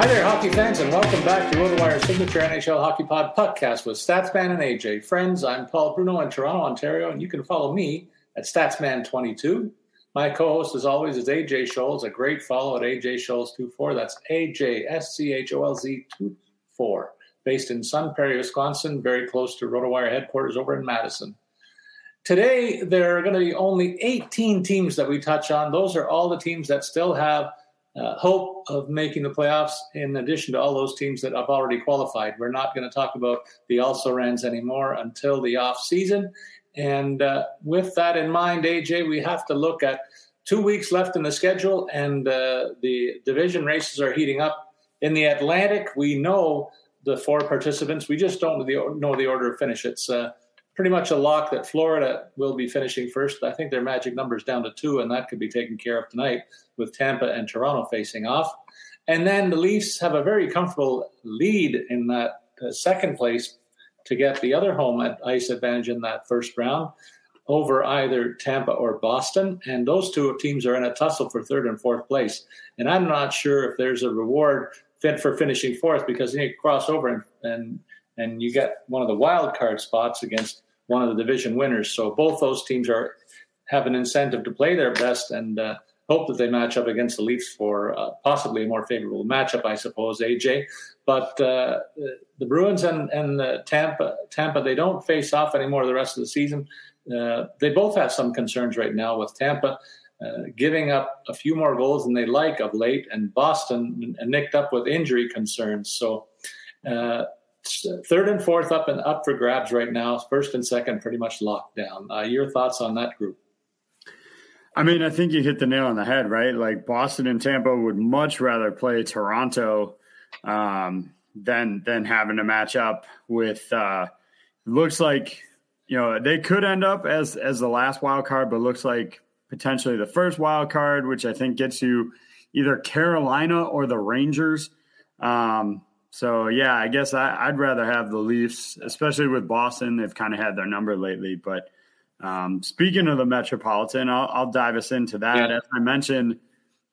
Hi there, hockey fans, and welcome back to RotoWire's signature NHL Hockey Pod podcast with Statsman and AJ. Friends, I'm Paul Bruno in Toronto, Ontario, and you can follow me at Statsman22. My co-host, as always, is AJ Scholz. A great follow at AJ Scholz24. That's AJ S C H O L Z 24. Based in Sun Prairie, Wisconsin, very close to RotoWire headquarters over in Madison. Today, there are going to be only 18 teams that we touch on. Those are all the teams that still have uh, hope of making the playoffs in addition to all those teams that have already qualified. We're not going to talk about the also rans anymore until the off season. And uh, with that in mind, AJ, we have to look at two weeks left in the schedule, and uh, the division races are heating up. In the Atlantic, we know the four participants. We just don't know the order of finish. It's uh, pretty much a lock that Florida will be finishing first. I think their magic number is down to two, and that could be taken care of tonight with Tampa and Toronto facing off. And then the Leafs have a very comfortable lead in that uh, second place to get the other home at ice advantage in that first round over either Tampa or Boston. And those two teams are in a tussle for third and fourth place. And I'm not sure if there's a reward fit for finishing fourth because you cross over and, and and you get one of the wild card spots against one of the division winners. So both those teams are have an incentive to play their best and uh, hope that they match up against the Leafs for uh, possibly a more favorable matchup, I suppose. AJ, but uh, the Bruins and and Tampa Tampa they don't face off anymore the rest of the season. Uh, they both have some concerns right now with Tampa. Uh, giving up a few more goals than they like of late, and Boston nicked up with injury concerns. So, uh, third and fourth up and up for grabs right now. First and second pretty much locked down. Uh, your thoughts on that group? I mean, I think you hit the nail on the head, right? Like Boston and Tampa would much rather play Toronto um, than than having to match up with. Uh, looks like you know they could end up as as the last wild card, but looks like potentially the first wild card, which I think gets you either Carolina or the Rangers. Um, so yeah, I guess I, would rather have the Leafs, especially with Boston. They've kind of had their number lately. But um, speaking of the Metropolitan, I'll, I'll, dive us into that. Yeah. As I mentioned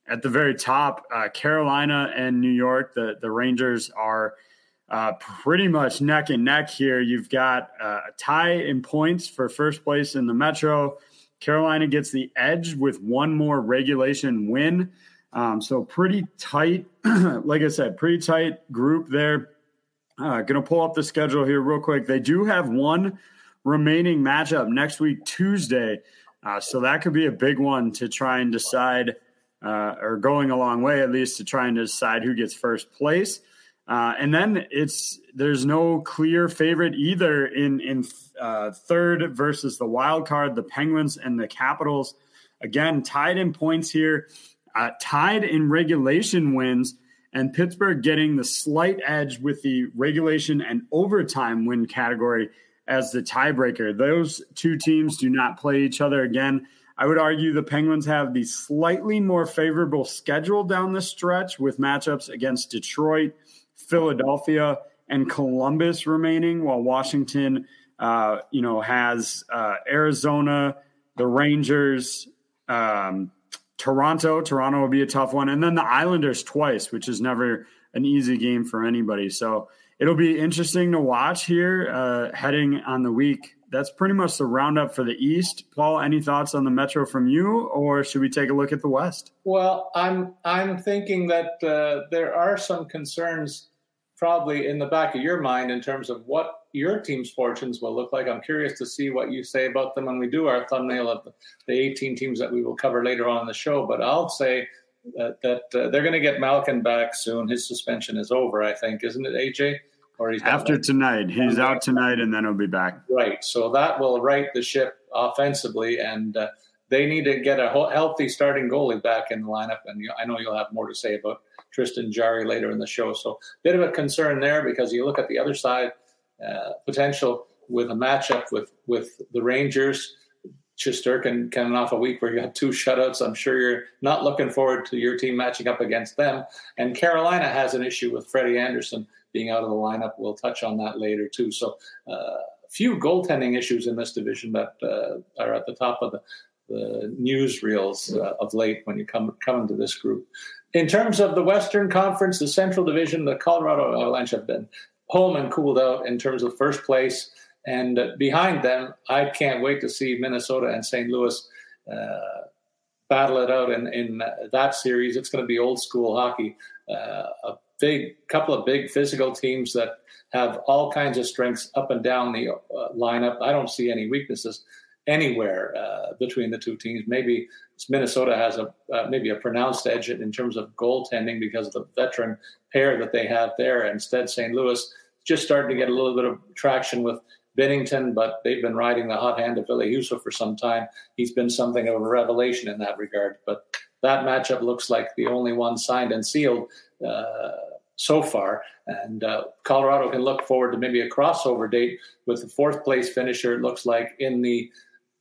at the very top, uh, Carolina and New York, the the Rangers are uh, pretty much neck and neck here. You've got uh, a tie in points for first place in the Metro. Carolina gets the edge with one more regulation win. Um, so pretty tight, like I said, pretty tight group there. Uh, to pull up the schedule here real quick. They do have one remaining matchup next week, Tuesday. Uh, so that could be a big one to try and decide, uh, or going a long way at least to try and decide who gets first place. Uh, and then it's there's no clear favorite either in in uh, third versus the wild card, the Penguins and the Capitals. Again, tied in points here uh, tied in regulation wins, and Pittsburgh getting the slight edge with the regulation and overtime win category as the tiebreaker. Those two teams do not play each other again. I would argue the Penguins have the slightly more favorable schedule down the stretch with matchups against Detroit, Philadelphia, and Columbus remaining, while Washington, uh, you know, has uh, Arizona, the Rangers, um, Toronto. Toronto will be a tough one. And then the Islanders twice, which is never an easy game for anybody. So it'll be interesting to watch here uh, heading on the week. That's pretty much the roundup for the East. Paul, any thoughts on the Metro from you, or should we take a look at the West? Well, I'm I'm thinking that uh, there are some concerns probably in the back of your mind in terms of what your team's fortunes will look like. I'm curious to see what you say about them when we do our thumbnail of the 18 teams that we will cover later on in the show. But I'll say that, that uh, they're going to get Malkin back soon. His suspension is over, I think, isn't it, AJ? Or he's after tonight. He's out tonight, and then he'll be back. Right. So that will right the ship offensively, and uh, they need to get a healthy starting goalie back in the lineup. And I know you'll have more to say about Tristan Jarry later in the show. So a bit of a concern there because you look at the other side uh, potential with a matchup with with the Rangers. Shesterkin coming off a week where you had two shutouts. I'm sure you're not looking forward to your team matching up against them. And Carolina has an issue with Freddie Andersen being out of the lineup. We'll touch on that later too. So uh, few goaltending issues in this division that uh, are at the top of the, the newsreels uh, of late when you come come into this group. In terms of the Western Conference, the Central Division, the Colorado Avalanche have been home and cooled out in terms of first place. And behind them, I can't wait to see Minnesota and St. Louis uh, battle it out in, in that series. It's going to be old school hockey. Uh, a big couple of big physical teams that have all kinds of strengths up and down the uh, lineup. I don't see any weaknesses anywhere uh, between the two teams. Maybe Minnesota has a uh, maybe a pronounced edge in terms of goaltending because of the veteran pair that they have there. Instead, St. Louis just starting to get a little bit of traction with Binnington, but they've been riding the hot hand of Ville Husso for some time. He's been something of a revelation in that regard. But that matchup looks like the only one signed and sealed uh, so far. And uh, Colorado can look forward to maybe a crossover date with the fourth place finisher, it looks like, in the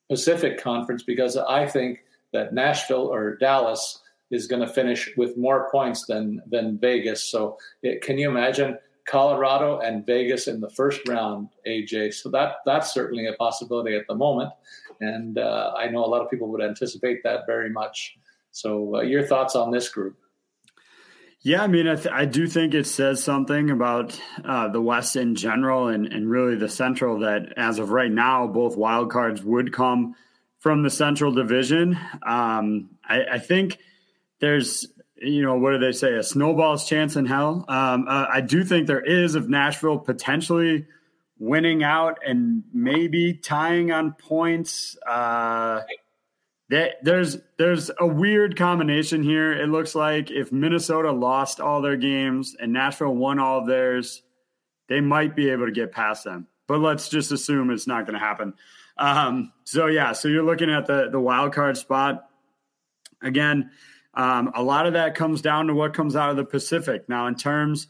Pacific Conference, because I think that Nashville or Dallas is going to finish with more points than than Vegas. So it, can you imagine Colorado and Vegas in the first round, AJ? So that that's certainly a possibility at the moment, and uh, I know a lot of people would anticipate that very much. So uh, your thoughts on this group? Yeah, I mean, I, th- I, do think it says something about uh, the West in general and, and really the Central that as of right now, both wild cards would come from the Central Division. Um, I, I, think there's, you know, what do they say? A snowball's chance in hell. Um, uh, I do think there is of Nashville potentially winning out and maybe tying on points. Uh, there's there's a weird combination here. It looks like if Minnesota lost all their games and Nashville won all of theirs, they might be able to get past them. But let's just assume it's not going to happen. Um, so yeah, so you're looking at the the wild card spot again. Um, a lot of that comes down to what comes out of the Pacific. Now, in terms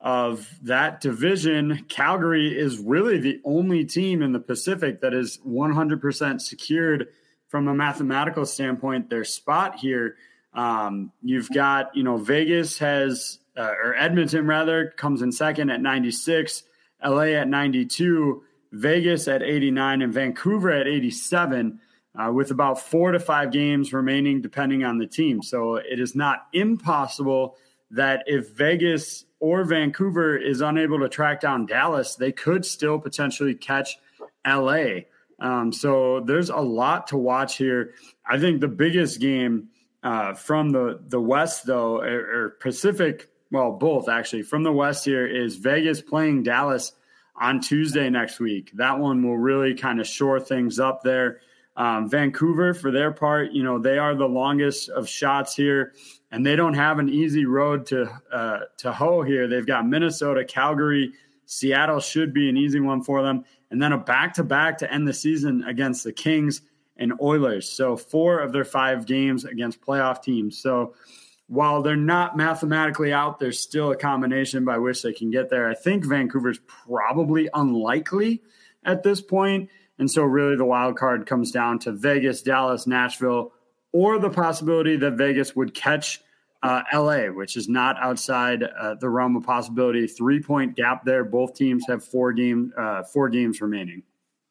of that division, Calgary is really the only team in the Pacific that is 100% secured from a mathematical standpoint their spot here. Um, you've got, you know, Vegas has, uh, or Edmonton rather, comes in second at 96, LA at 92, Vegas at 89 and Vancouver at 87, uh, with about four to five games remaining, depending on the team. So it is not impossible that if Vegas or Vancouver is unable to track down Dallas, they could still potentially catch LA. Um, so there's a lot to watch here. I think the biggest game uh, from the the West, though, or, or Pacific, well, both actually from the West here is Vegas playing Dallas on Tuesday next week. That one will really kind of shore things up there. Um, Vancouver, for their part, you know they are the longest of shots here, and they don't have an easy road to uh, to hoe here. They've got Minnesota, Calgary, Seattle should be an easy one for them, and then a back to back to end the season against the Kings and Oilers. So four of their five games against playoff teams. So while they're not mathematically out, there's still a combination by which they can get there. I think Vancouver's probably unlikely at this point. And so, really, the wild card comes down to Vegas, Dallas, Nashville, or the possibility that Vegas would catch uh, LA, which is not outside uh, the realm of possibility. Three point gap there. Both teams have four game uh, four games remaining.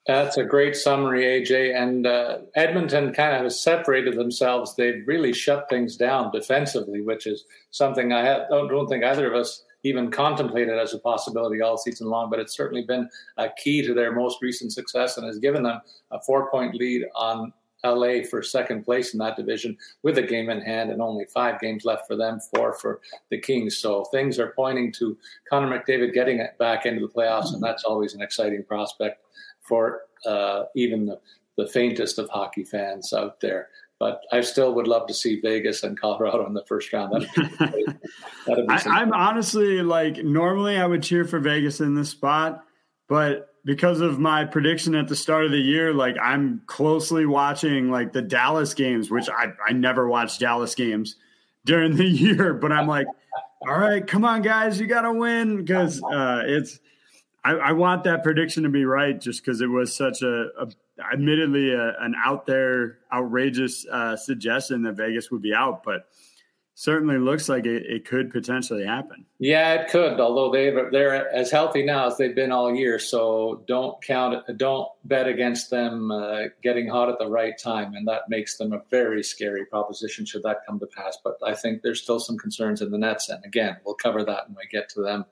That's a great summary, AJ. And uh, Edmonton kind of has separated themselves. They've really shut things down defensively, which is something I have, don't, don't think either of us even contemplated as a possibility all season long. But it's certainly been a key to their most recent success and has given them a four point lead on LA for second place in that division with a game in hand and only five games left for them, four for the Kings. So things are pointing to Connor McDavid getting it back into the playoffs, and that's always an exciting prospect for uh, even the, the faintest of hockey fans out there. But I still would love to see Vegas and Colorado in the first round. That'd be, that'd be I, I'm honestly like normally I would cheer for Vegas in this spot, but because of my prediction at the start of the year, like I'm closely watching like the Dallas games, which I, I never watch Dallas games during the year, but I'm like, all right, come on, guys, you got to win because uh, it's I, I, want that prediction to be right, just because it was such a, a admittedly a, an out there outrageous uh, suggestion that Vegas would be out, but certainly looks like it, it could potentially happen. Yeah, it could. Although they they're as healthy now as they've been all year, so don't count don't bet against them uh, getting hot at the right time, and that makes them a very scary proposition should that come to pass. But I think there's still some concerns in the Nets, and again, we'll cover that when we get to them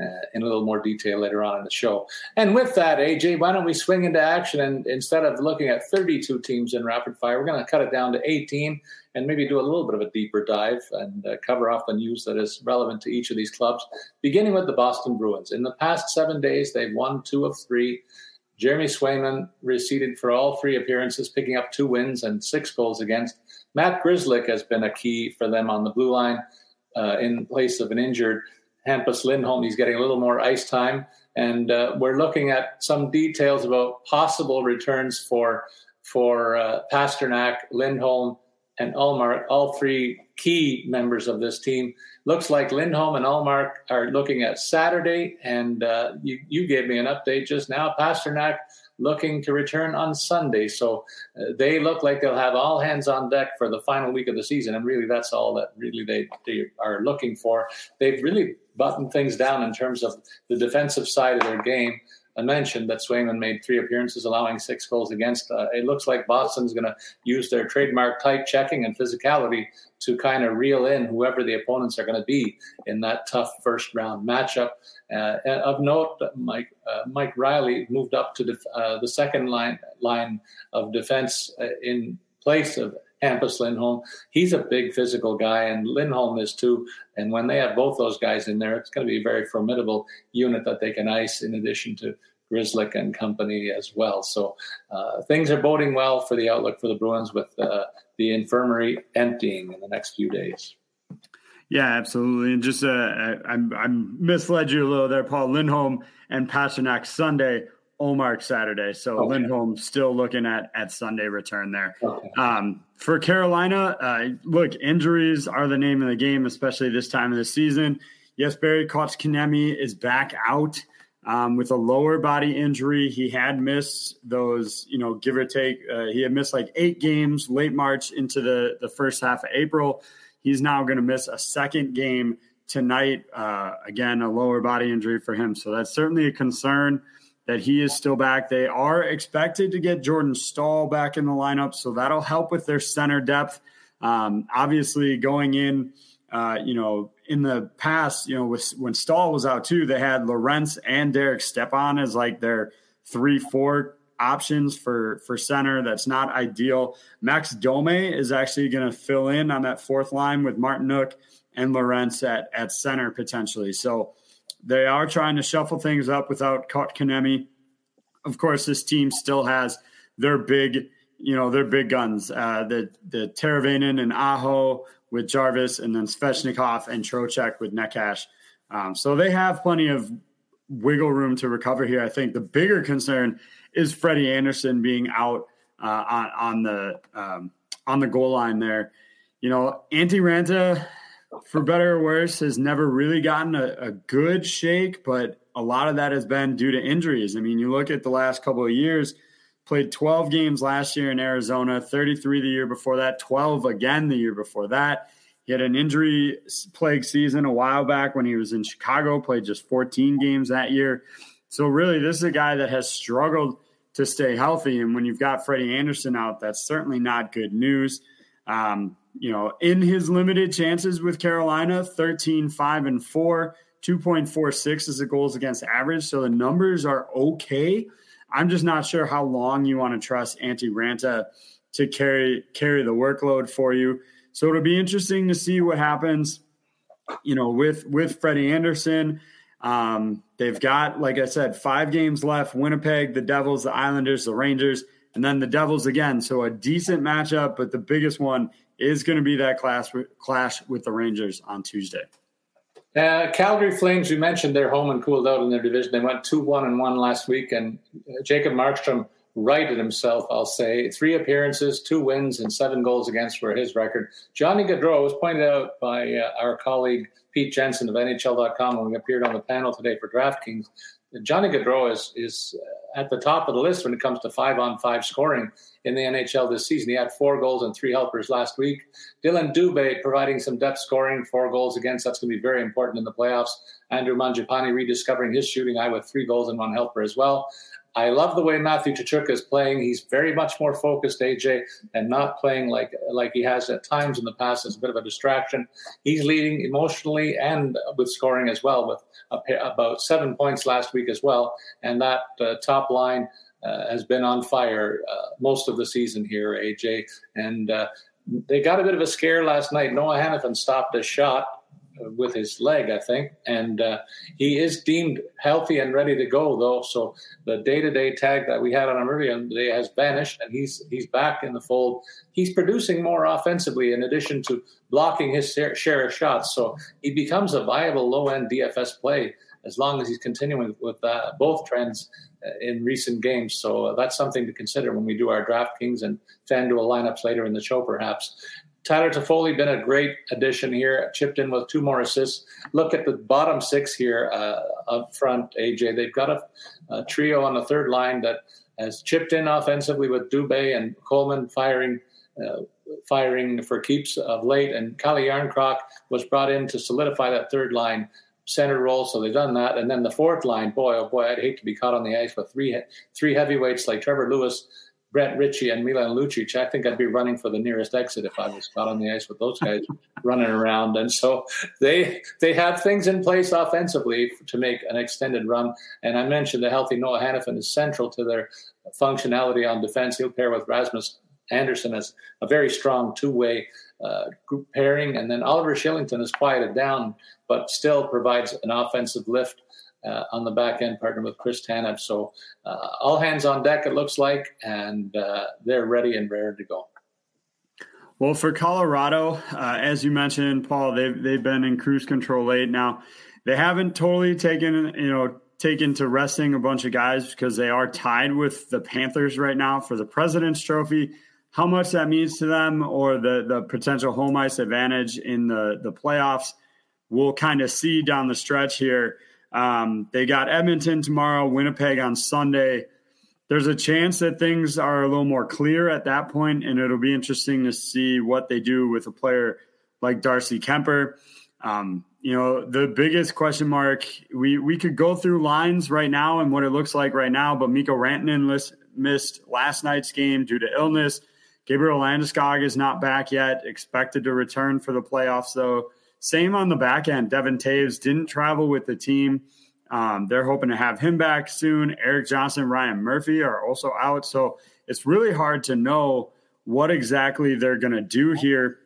uh, in a little more detail later on in the show. And with that, AJ, why don't we swing into action? And instead of looking at 32 teams in rapid fire, we're going to cut it down to 18 and maybe do a little bit of a deeper dive and uh, cover off the news that is relevant to each of these clubs, beginning with the Boston Bruins. In the past seven days, they've won two of three. Jeremy Swayman receded for all three appearances, picking up two wins and six goals against. Matt Grzelcyk has been a key for them on the blue line uh, in place of an injured Hampus Lindholm. He's getting a little more ice time. And uh, we're looking at some details about possible returns for for uh, Pastrnak, Lindholm, and Ullmark, all three key members of this team. Looks like Lindholm and Ullmark are looking at Saturday, and uh, you, you gave me an update just now. Pastrnak looking to return on Sunday. So uh, they look like they'll have all hands on deck for the final week of the season. And really, that's all that really they, they are looking for. They've really buttoned things down in terms of the defensive side of their game. I mentioned that Swayman made three appearances, allowing six goals against. Uh, it looks like Boston's going to use their trademark tight checking and physicality to kind of reel in whoever the opponents are going to be in that tough first round matchup. Uh, of note, Mike uh, Mike Reilly moved up to def- uh, the second line line of defense uh, in place of Hampus Lindholm. He's a big physical guy, and Lindholm is too. And when they have both those guys in there, it's going to be a very formidable unit that they can ice, in addition to Grzelcyk and company as well. So uh, things are boding well for the outlook for the Bruins with uh, the infirmary emptying in the next few days. Yeah, absolutely. And just uh, I, I misled you a little there, Paul. Lindholm and Pastrnak Sunday Ullmark Saturday. So okay. Lindholm still looking at at Sunday return there. Okay. Um, for Carolina, uh, look, injuries are the name of the game, especially this time of the season. Yes, Barry Kotkaniemi is back out um, with a lower body injury. He had missed those, you know, give or take. Uh, he had missed like eight games late March into the the first half of April. He's now going to miss a second game tonight. Uh, again, a lower body injury for him, so that's certainly a concern that he is still back. They are expected to get Jordan Staal back in the lineup, so that'll help with their center depth. Um, obviously, going in, uh, you know, in the past, you know, with, when Staal was out too, they had Lorentz and Derek Stepan as like their three, four options for for center. That's not ideal. Max Domi is actually going to fill in on that fourth line with Martinook and Lorentz at at center potentially. So they are trying to shuffle things up without Kotkaniemi. Of course, this team still has their big, you know, their big guns. Uh, the the Teravainen and Aho with Jarvis, and then Svechnikov and Trocheck with Necas. Um, so they have plenty of wiggle room to recover here. I think the bigger concern is Freddie Andersen being out uh, on, on the um, on the goal line there. You know, Antti Raanta for better or worse, has never really gotten a, a, good shake, but a lot of that has been due to injuries. I mean, you look at the last couple of years, played 12 games last year in Arizona, 33 the year before that, 12 again the year before that. He had an injury plague season a while back when he was in Chicago, played just 14 games that year. So, really, this is a guy that has struggled to stay healthy. And when you've got Freddie Andersen out, that's certainly not good news. Um, you know, in his limited chances with Carolina, 13, 5, and 4, 2.46 is the goals against average. So the numbers are okay. I'm just not sure how long you want to trust Antti Raanta to carry carry the workload for you. So it'll be interesting to see what happens, you know, with with Freddie Andersen. Um, they've got, like I said, five games left: Winnipeg, the Devils, the Islanders, the Rangers, and then the Devils again. So a decent matchup, but the biggest one is going to be that clash with, clash with the Rangers on Tuesday. Uh, Calgary Flames, you mentioned they're home and cooled out in their division. They went 2 1 and 1 last week, and uh, Jacob Markstrom righted himself, I'll say. Three appearances, two wins, and seven goals against were his record. Johnny Gaudreau was pointed out by uh, our colleague Pete Jensen of NHL.com when we appeared on the panel today for DraftKings. Johnny Gaudreau is, is at the top of the list when it comes to five on five scoring in the NHL this season. He had four goals and three helpers last week. Dillon Dubé providing some depth scoring, four goals against. That's going to be very important in the playoffs. Andrew Mangiapane rediscovering his shooting eye with three goals and one helper as well. I love the way Matthew Tkachuk is playing. He's very much more focused, AJ, and not playing like like he has at times in the past as a bit of a distraction. He's leading emotionally and with scoring as well, with about seven points last week as well. And that uh, top line has been on fire uh, most of the season here, AJ. And uh, they got a bit of a scare last night. Noah Hanifin stopped a shot with his leg, I think, and uh, he is deemed healthy and ready to go, though. So the day-to-day tag that we had on him earlier today has vanished, and he's he's back in the fold. He's producing more offensively in addition to blocking his share of shots. So he becomes a viable low-end DFS play as long as he's continuing with uh, both trends uh, in recent games. So that's something to consider when we do our DraftKings and FanDuel lineups later in the show, perhaps. Tyler Toffoli been a great addition here. Chipped in with two more assists. Look at the bottom six here uh, up front, AJ. They've got a, a, trio on the third line that has chipped in offensively with Dubé and Coleman firing. Uh, firing for keeps of late, and Calle Jarnkrok was brought in to solidify that third line center role. So they've done that, and then the fourth line. Boy, oh boy, I'd hate to be caught on the ice with three three heavyweights like Trevor Lewis Brett Ritchie and Milan Lucic, I think I'd be running for the nearest exit if I was caught on the ice with those guys running around. And so they they have things in place offensively to make an extended run. And I mentioned the healthy Noah Hanifin is central to their functionality on defense. He'll pair with Rasmus Andersson as a very strong two way uh, group pairing. And then Oliver Kylington is quieted down, but still provides an offensive lift uh, on the back end, partnered with Chris Tanev. So uh, all hands on deck, it looks like, and uh, they're ready and ready to go. Well, for Colorado, uh, as you mentioned, Paul, they've they've been in cruise control late. Now, they haven't totally taken you know taken to resting a bunch of guys because they are tied with the Panthers right now for the President's Trophy. How much that means to them, or the the potential home ice advantage in the the playoffs, we'll kind of see down the stretch here. Um, they got Edmonton tomorrow, Winnipeg on Sunday. There's a chance that things are a little more clear at that point, and it'll be interesting to see what they do with a player like Darcy Kuemper. Um, you know, the biggest question mark we we could go through lines right now and what it looks like right now, but Mikko Rantanen list, missed last night's game due to illness. Gabriel Landeskog is not back yet, expected to return for the playoffs though. Same on the back end. Devon Toews didn't travel with the team. Um, they're hoping to have him back soon. Erik Johnson, Ryan Murphy are also out. So it's really hard to know what exactly they're going to do here.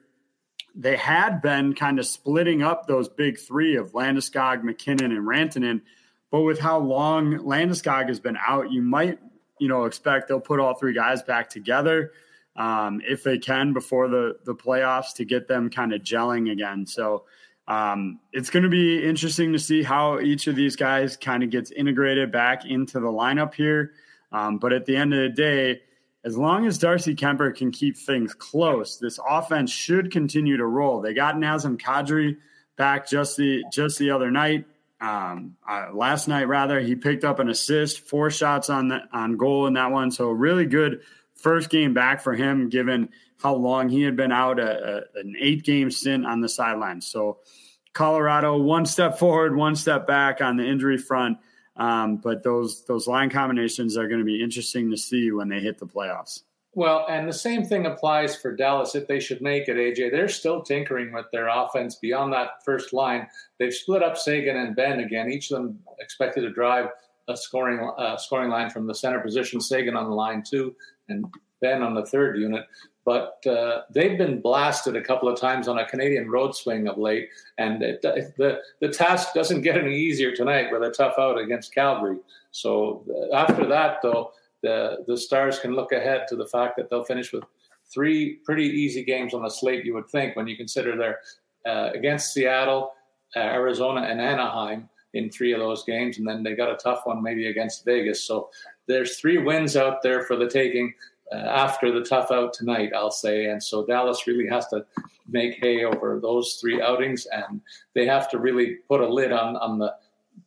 They had been kind of splitting up those big three of Landeskog, MacKinnon, and Rantanen. But with how long Landeskog has been out, you might, you know, expect they'll put all three guys back together um, if they can before the the playoffs to get them kind of gelling again. So um, it's going to be interesting to see how each of these guys kind of gets integrated back into the lineup here. Um, but at the end of the day, as long as Darcy Kuemper can keep things close, this offense should continue to roll. They got Nazem Kadri back just the just the other night. Um, uh, last night, rather, he picked up an assist, four shots on the, on goal in that one. So really good first game back for him, given how long he had been out, a, a, an eight game stint on the sidelines. So, Colorado, one step forward, one step back on the injury front. Um, but those those line combinations are going to be interesting to see when they hit the playoffs. Well, and the same thing applies for Dallas if they should make it, AJ. They're still tinkering with their offense beyond that first line. They've split up Seguin and Benn again, each of them expected to drive a scoring uh, scoring line from the center position. Seguin on the line two, and Benn on the third unit. But uh, they've been blasted a couple of times on a Canadian road swing of late, and it, the the task doesn't get any easier tonight with a tough out against Calgary. So uh, after that, though, the the Stars can look ahead to the fact that they'll finish with three pretty easy games on the slate. You would think when you consider they're uh, against Seattle, uh, Arizona, and Anaheim in three of those games, and then they got a tough one maybe against Vegas. So there's three wins out there for the taking uh, after the tough out tonight, I'll say. And so Dallas really has to make hay over those three outings, and they have to really put a lid on on the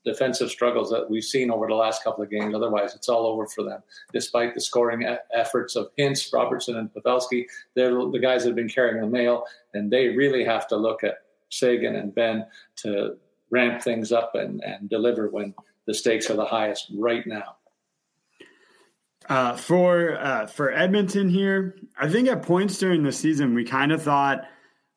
defensive struggles that we've seen over the last couple of games. Otherwise, it's all over for them. Despite the scoring efforts of Hintz, Robertson, and Pavelski, they're the guys that have been carrying the mail, and they really have to look at Seguin and Benn to ramp things up and, and deliver when the stakes are the highest right now. Uh, for uh, for Edmonton here, I think at points during the season we kind of thought,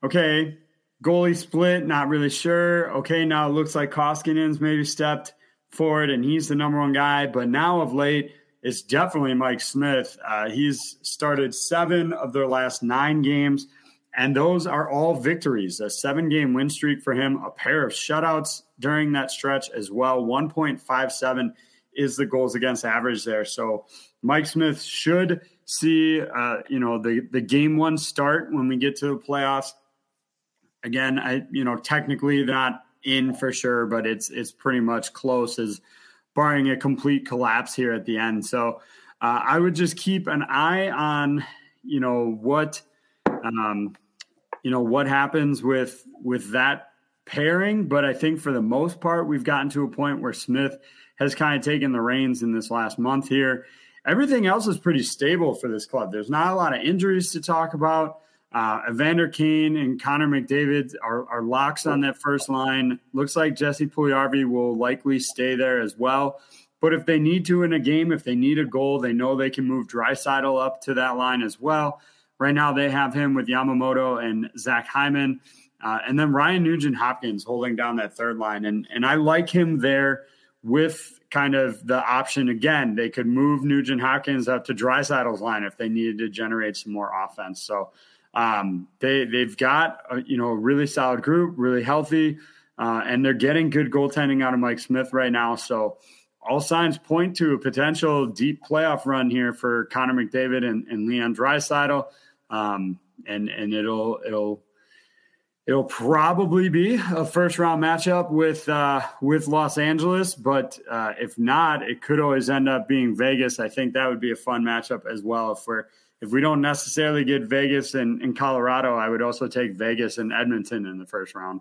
okay, goalie split, not really sure. Okay, now it looks like Koskinen's maybe stepped forward and he's the number one guy. But now of late, it's definitely Mike Smith. Uh, he's started seven of their last nine games, and those are all victories. A seven game win streak for him, a pair of shutouts during that stretch as well. 1.57 is the goals against average there. So Mike Smith should see, uh, you know, the the game one start when we get to the playoffs. Again, I you know technically not in for sure, but it's it's pretty much close as barring a complete collapse here at the end. So uh, I would just keep an eye on you know what um, you know what happens with with that pairing. But I think for the most part, we've gotten to a point where Smith has kind of taken the reins in this last month here everything else is pretty stable for this club. There's not a lot of injuries to talk about. Uh, Evander Kane and Connor McDavid are, are, locks on that first line. Looks like Jesse Puljujarvi will likely stay there as well. But if they need to in a game, if they need a goal, they know they can move Draisaitl up to that line as well. Right now, they have him with Yamamoto and Zach Hyman, uh, and then Ryan Nugent Hopkins holding down that third line. And and I like him there with kind of the option again. They could move Nugent Hopkins up to Draisaitl's line if they needed to generate some more offense. So um, they they've got a, you know a really solid group, really healthy, uh, and they're getting good goaltending out of Mike Smith right now. So all signs point to a potential deep playoff run here for Connor McDavid and, and Leon Draisaitl. Um, and and it'll it'll It'll probably be a first round matchup with uh, with Los Angeles, but uh, if not, it could always end up being Vegas. I think that would be a fun matchup as well. If we're if we don't necessarily get Vegas and, in Colorado, I would also take Vegas and Edmonton in the first round.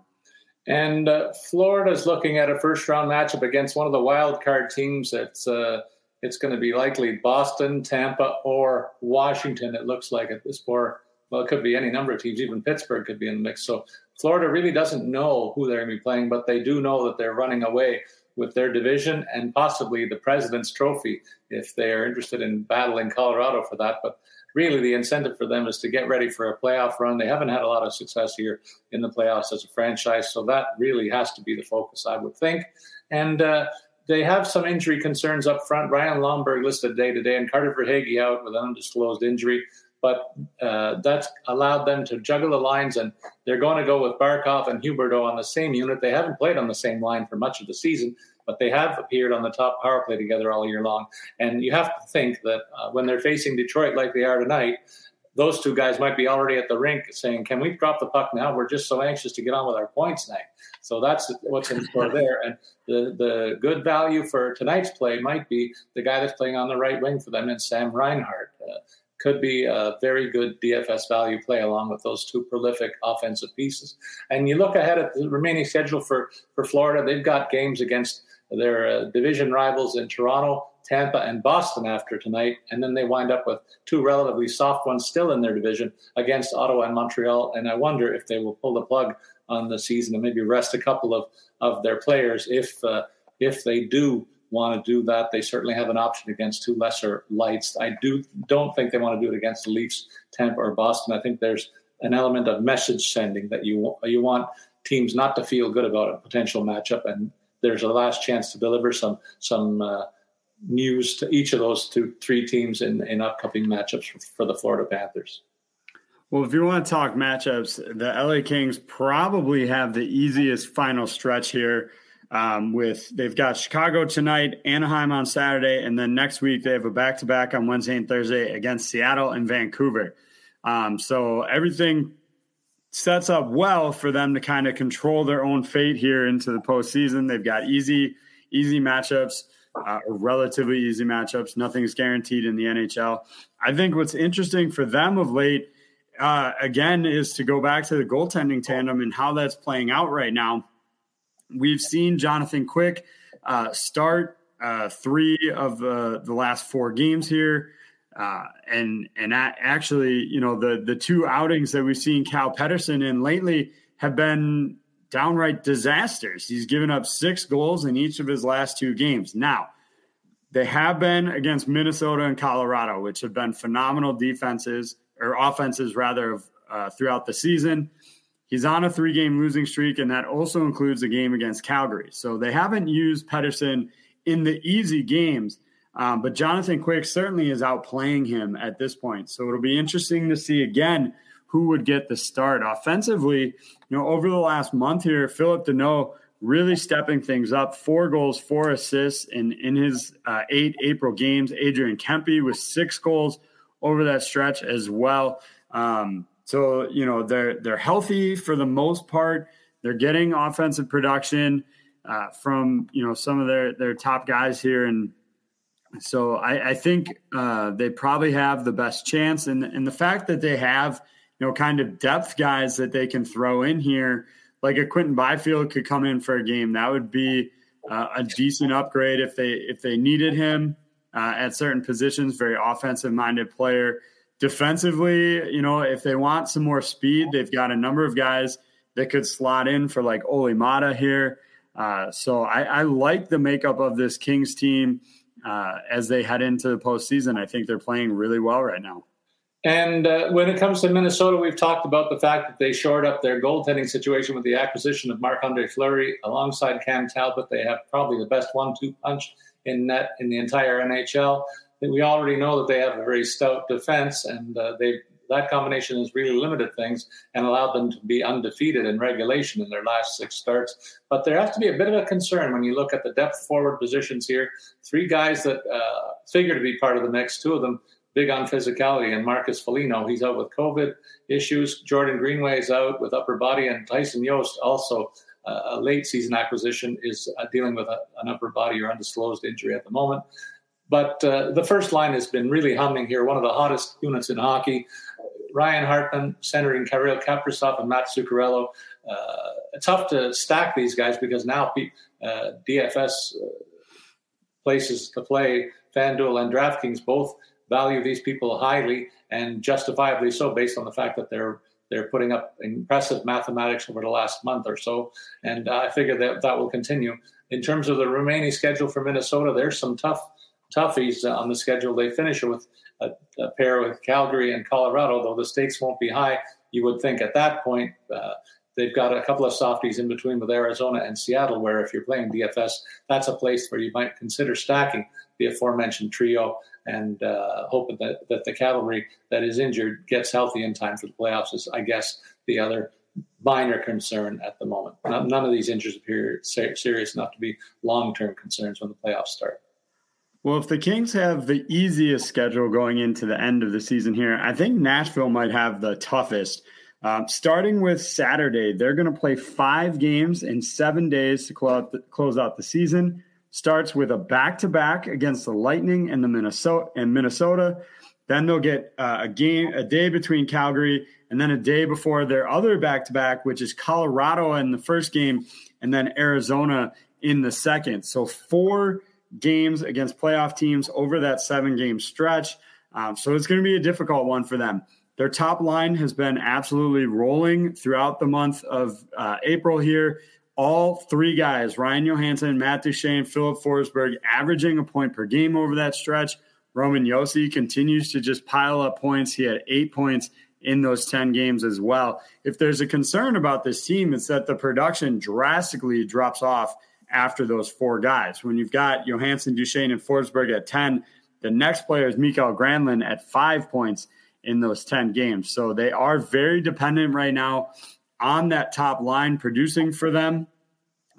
And uh, Florida's looking at a first round matchup against one of the wild card teams. It's uh, it's going to be likely Boston, Tampa, or Washington. It looks like at this point well, it could be any number of teams. Even Pittsburgh could be in the mix. So Florida really doesn't know who they're going to be playing, but they do know that they're running away with their division and possibly the President's Trophy if they are interested in battling Colorado for that. But really, the incentive for them is to get ready for a playoff run. They haven't had a lot of success here in the playoffs as a franchise, so that really has to be the focus, I would think. And uh, they have some injury concerns up front. Ryan Lomberg listed day to day, and Carter Verhaeghe out with an undisclosed injury but uh, that's allowed them to juggle the lines, and they're going to go with Barkov and Huberdeau on the same unit. They haven't played on the same line for much of the season, but they have appeared on the top power play together all year long. And you have to think that uh, when they're facing Detroit like they are tonight, those two guys might be already at the rink saying, "Can we drop the puck now? We're just so anxious to get on with our points tonight." So that's what's in store there. And the the good value for tonight's play might be the guy that's playing on the right wing for them, and Sam Reinhart. Uh, could be a very good DFS value play along with those two prolific offensive pieces. And you look ahead at the remaining schedule for, for Florida, they've got games against their uh, division rivals in Toronto, Tampa, and Boston after tonight. And then they wind up with two relatively soft ones still in their division against Ottawa and Montreal. And I wonder if they will pull the plug on the season and maybe rest a couple of, of their players if uh, if they do want to do that. They certainly have an option against two lesser lights. I do don't think they want to do it against the Leafs, Tampa, or Boston. I think there's an element of message sending that you you want teams not to feel good about a potential matchup, and there's a last chance to deliver some some uh, news to each of those two three teams in in upcoming matchups for, for the Florida Panthers. Well, if you want to talk matchups, the LA Kings probably have the easiest final stretch here um, with they've got Chicago tonight, Anaheim on Saturday, and then next week they have a back to back on Wednesday and Thursday against Seattle and Vancouver. Um, so everything sets up well for them to kind of control their own fate here into the postseason. They've got easy, easy matchups uh, relatively easy matchups. Nothing's guaranteed in the NHL. I think what's interesting for them of late, uh, again, is to go back to the goaltending tandem and how that's playing out right now. We've seen Jonathan Quick uh, start uh, three of the, the last four games here. Uh, and and actually, you know, the the two outings that we've seen Cal Petersen in lately have been downright disasters. He's given up six goals in each of his last two games. Now, they have been against Minnesota and Colorado, which have been phenomenal defenses or offenses rather uh, throughout the season. He's on a three game losing streak, and that also includes a game against Calgary. So they haven't used Petersen in the easy games. Um, but Jonathan Quick certainly is outplaying him at this point. So it'll be interesting to see again who would get the start. Offensively, you know, over the last month here, Phillip Danault really stepping things up. Four goals, four assists in, in his uh, eight April games. Adrian Kempe with six goals over that stretch as well. Um, so, you know, they're they're healthy for the most part. They're getting offensive production uh, from, you know, some of their, their top guys here. And so I, I think uh, they probably have the best chance. And, and the fact that they have – you know, kind of depth guys that they can throw in here. Like a Quinton Byfield could come in for a game. That would be uh, a decent upgrade if they if they needed him uh, at certain positions. Very offensive minded player. Defensively, you know, if they want some more speed, they've got a number of guys that could slot in for like Olli Maatta here. Uh, so I, I, like the makeup of this Kings team uh, as they head into the postseason. I think they're playing really well right now. And uh, when it comes to Minnesota, we've talked about the fact that they shored up their goaltending situation with the acquisition of Marc Andre Fleury alongside Cam Talbot. They have probably the best one-two punch in net in the entire NHL. We already know that they have a very stout defense, and uh, they that combination has really limited things and allowed them to be undefeated in regulation in their last six starts. But there has to be a bit of a concern when you look at the depth forward positions here. Three guys that uh, figure to be part of the mix, two of them big on physicality. And Marcus Foligno, he's out with COVID issues. Jordan Greenway is out with upper body, and Tyson Jost also a late season acquisition, is uh, dealing with a, an upper body or undisclosed injury at the moment. But uh, the first line has been really humming here, one of the hottest units in hockey. Ryan Hartman centering Kirill Kaprizov and Matt Zuccarello. Uh, tough to stack these guys because now uh, DFS uh, places to play, FanDuel and DraftKings both value these people highly and justifiably so based on the fact that they're they're putting up impressive mathematics over the last month or so and uh, i figure that that will continue. In terms of the remaining schedule for minnesota there's some tough toughies on the schedule. They finish with a, a pair with calgary and colorado though the stakes won't be high you would think at that point uh, they've got a couple of softies in between with Arizona and Seattle, where if you're playing DFS, that's a place where you might consider stacking the aforementioned trio and uh, hoping that, that the cavalry that is injured gets healthy in time for the playoffs is, I guess, the other minor concern at the moment. None of these injuries appear serious enough to be long term concerns when the playoffs start. Well, if the Kings have the easiest schedule going into the end of the season here, I think Nashville might have the toughest. Uh, starting with Saturday, they're going to play five games in seven days to close out the, close out the season starts with a back-to-back against the Lightning and the Minnesota and Minnesota. Then they'll get uh, a game, a day between Calgary, and then a day before their other back-to-back, which is Colorado in the first game, and then Arizona in the second. So four games against playoff teams over that seven-game stretch. Um, so it's going to be a difficult one for them. Their top line has been absolutely rolling throughout the month of uh, April here all three guys, Ryan Johansen, Matt Duchene, Filip Forsberg, averaging a point per game over that stretch. Roman Josi continues to just pile up points. He had eight points in those 10 games as well. If there's a concern about this team, it's that the production drastically drops off after those four guys. When you've got Johansen, Duchene, and Forsberg at 10, the next player is Mikael Granlund at five points in those 10 games. So they are very dependent right now on that top line producing for them.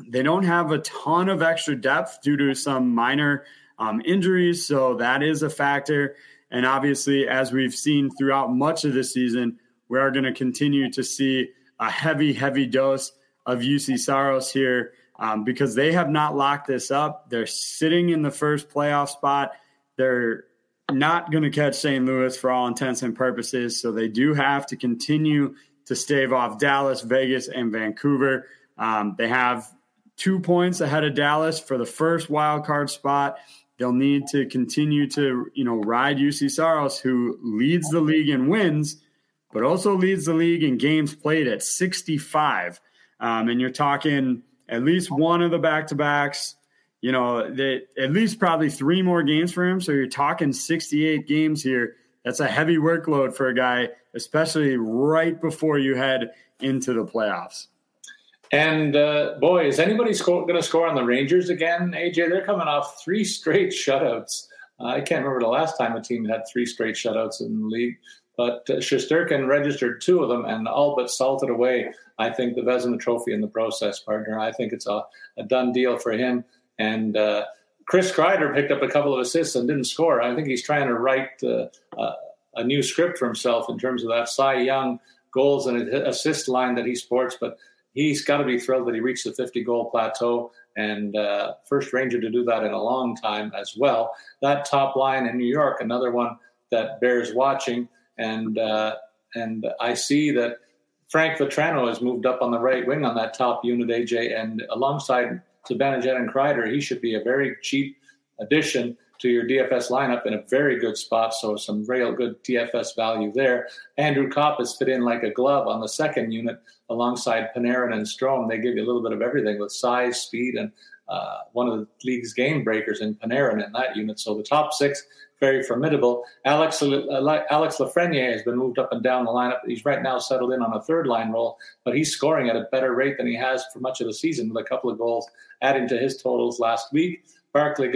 They don't have a ton of extra depth due to some minor um, injuries, so that is a factor. And obviously, as we've seen throughout much of the season, we are going to continue to see a heavy, heavy dose of Juuse Saros here um, because they have not locked this up. They're sitting in the first playoff spot. They're not going to catch St. Louis for all intents and purposes. So they do have to continue to stave off Dallas, Vegas, and Vancouver. Um, they have two points ahead of Dallas for the first wild card spot. They'll need to continue to, you know, ride Juuse Saros, who leads the league in wins, but also leads the league in games played at 65. Um, and you're talking at least one of the back to backs, you know, they, at least probably three more games for him. So you're talking 68 games here. That's a heavy workload for a guy, especially right before you head into the playoffs. And uh, boy, is anybody going to score on the Rangers again? AJ, they're coming off three straight shutouts. Uh, I can't remember the last time a team had three straight shutouts in the league, but uh, Shesterkin registered two of them and all but salted away. I think the Vezina Trophy in the process, partner. I think it's a, a done deal for him. And uh, Chris Kreider picked up a couple of assists and didn't score. I think he's trying to write uh, a new script for himself in terms of that Cy Young goals and assist line that he sports, but he's got to be thrilled that he reached the 50 goal plateau and uh, first Ranger to do that in a long time as well. That top line in New York, another one that bears watching, and uh, and I see that Frank Vatrano has moved up on the right wing on that top unit, AJ, and alongside Zibanejad and Kreider, he should be a very cheap addition to your DFS lineup in a very good spot. So some real good DFS value there. Andrew Copp has fit in like a glove on the second unit alongside Panarin and Strome. They give you a little bit of everything with size, speed, and uh, one of the league's game breakers in Panarin in that unit. So the top six, very formidable. Alex uh, Alex Lafreniere has been moved up and down the lineup. He's right now settled in on a third line role, but he's scoring at a better rate than he has for much of the season with a couple of goals adding to his totals last week. Barclay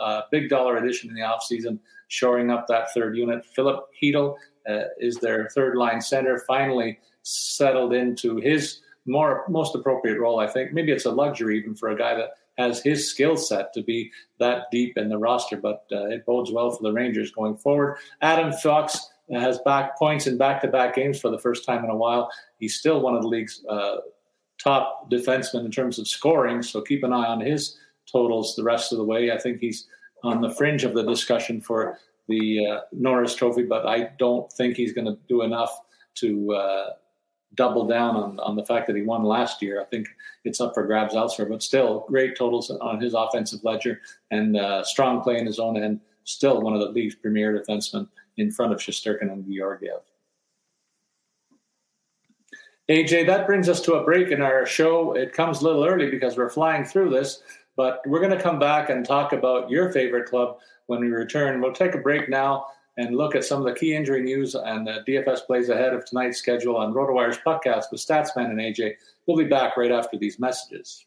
uh, big dollar addition in the offseason, shoring up that third unit. Filip Chytil uh, is their third line center, finally settled into his more most appropriate role. I think maybe it's a luxury even for a guy that has his skill set to be that deep in the roster, but uh, it bodes well for the Rangers going forward. Adam Fox has back points in back-to-back games for the first time in a while. He's still one of the league's uh, top defensemen in terms of scoring, so keep an eye on his totals the rest of the way. I think he's on the fringe of the discussion for the uh, Norris Trophy, but I don't think he's going to do enough to uh, double down on, on the fact that he won last year. I think it's up for grabs elsewhere, but still great totals on his offensive ledger and uh, strong play in his own end. Still one of the league's premier defensemen in front of Shesterkin and Georgiev. AJ, that brings us to a break in our show. It comes a little early because we're flying through this, but we're going to come back and talk about your favorite club when we return. We'll take a break now and look at some of the key injury news and the DFS plays ahead of tonight's schedule on RotoWire's podcast with Statsman and AJ. We'll be back right after these messages.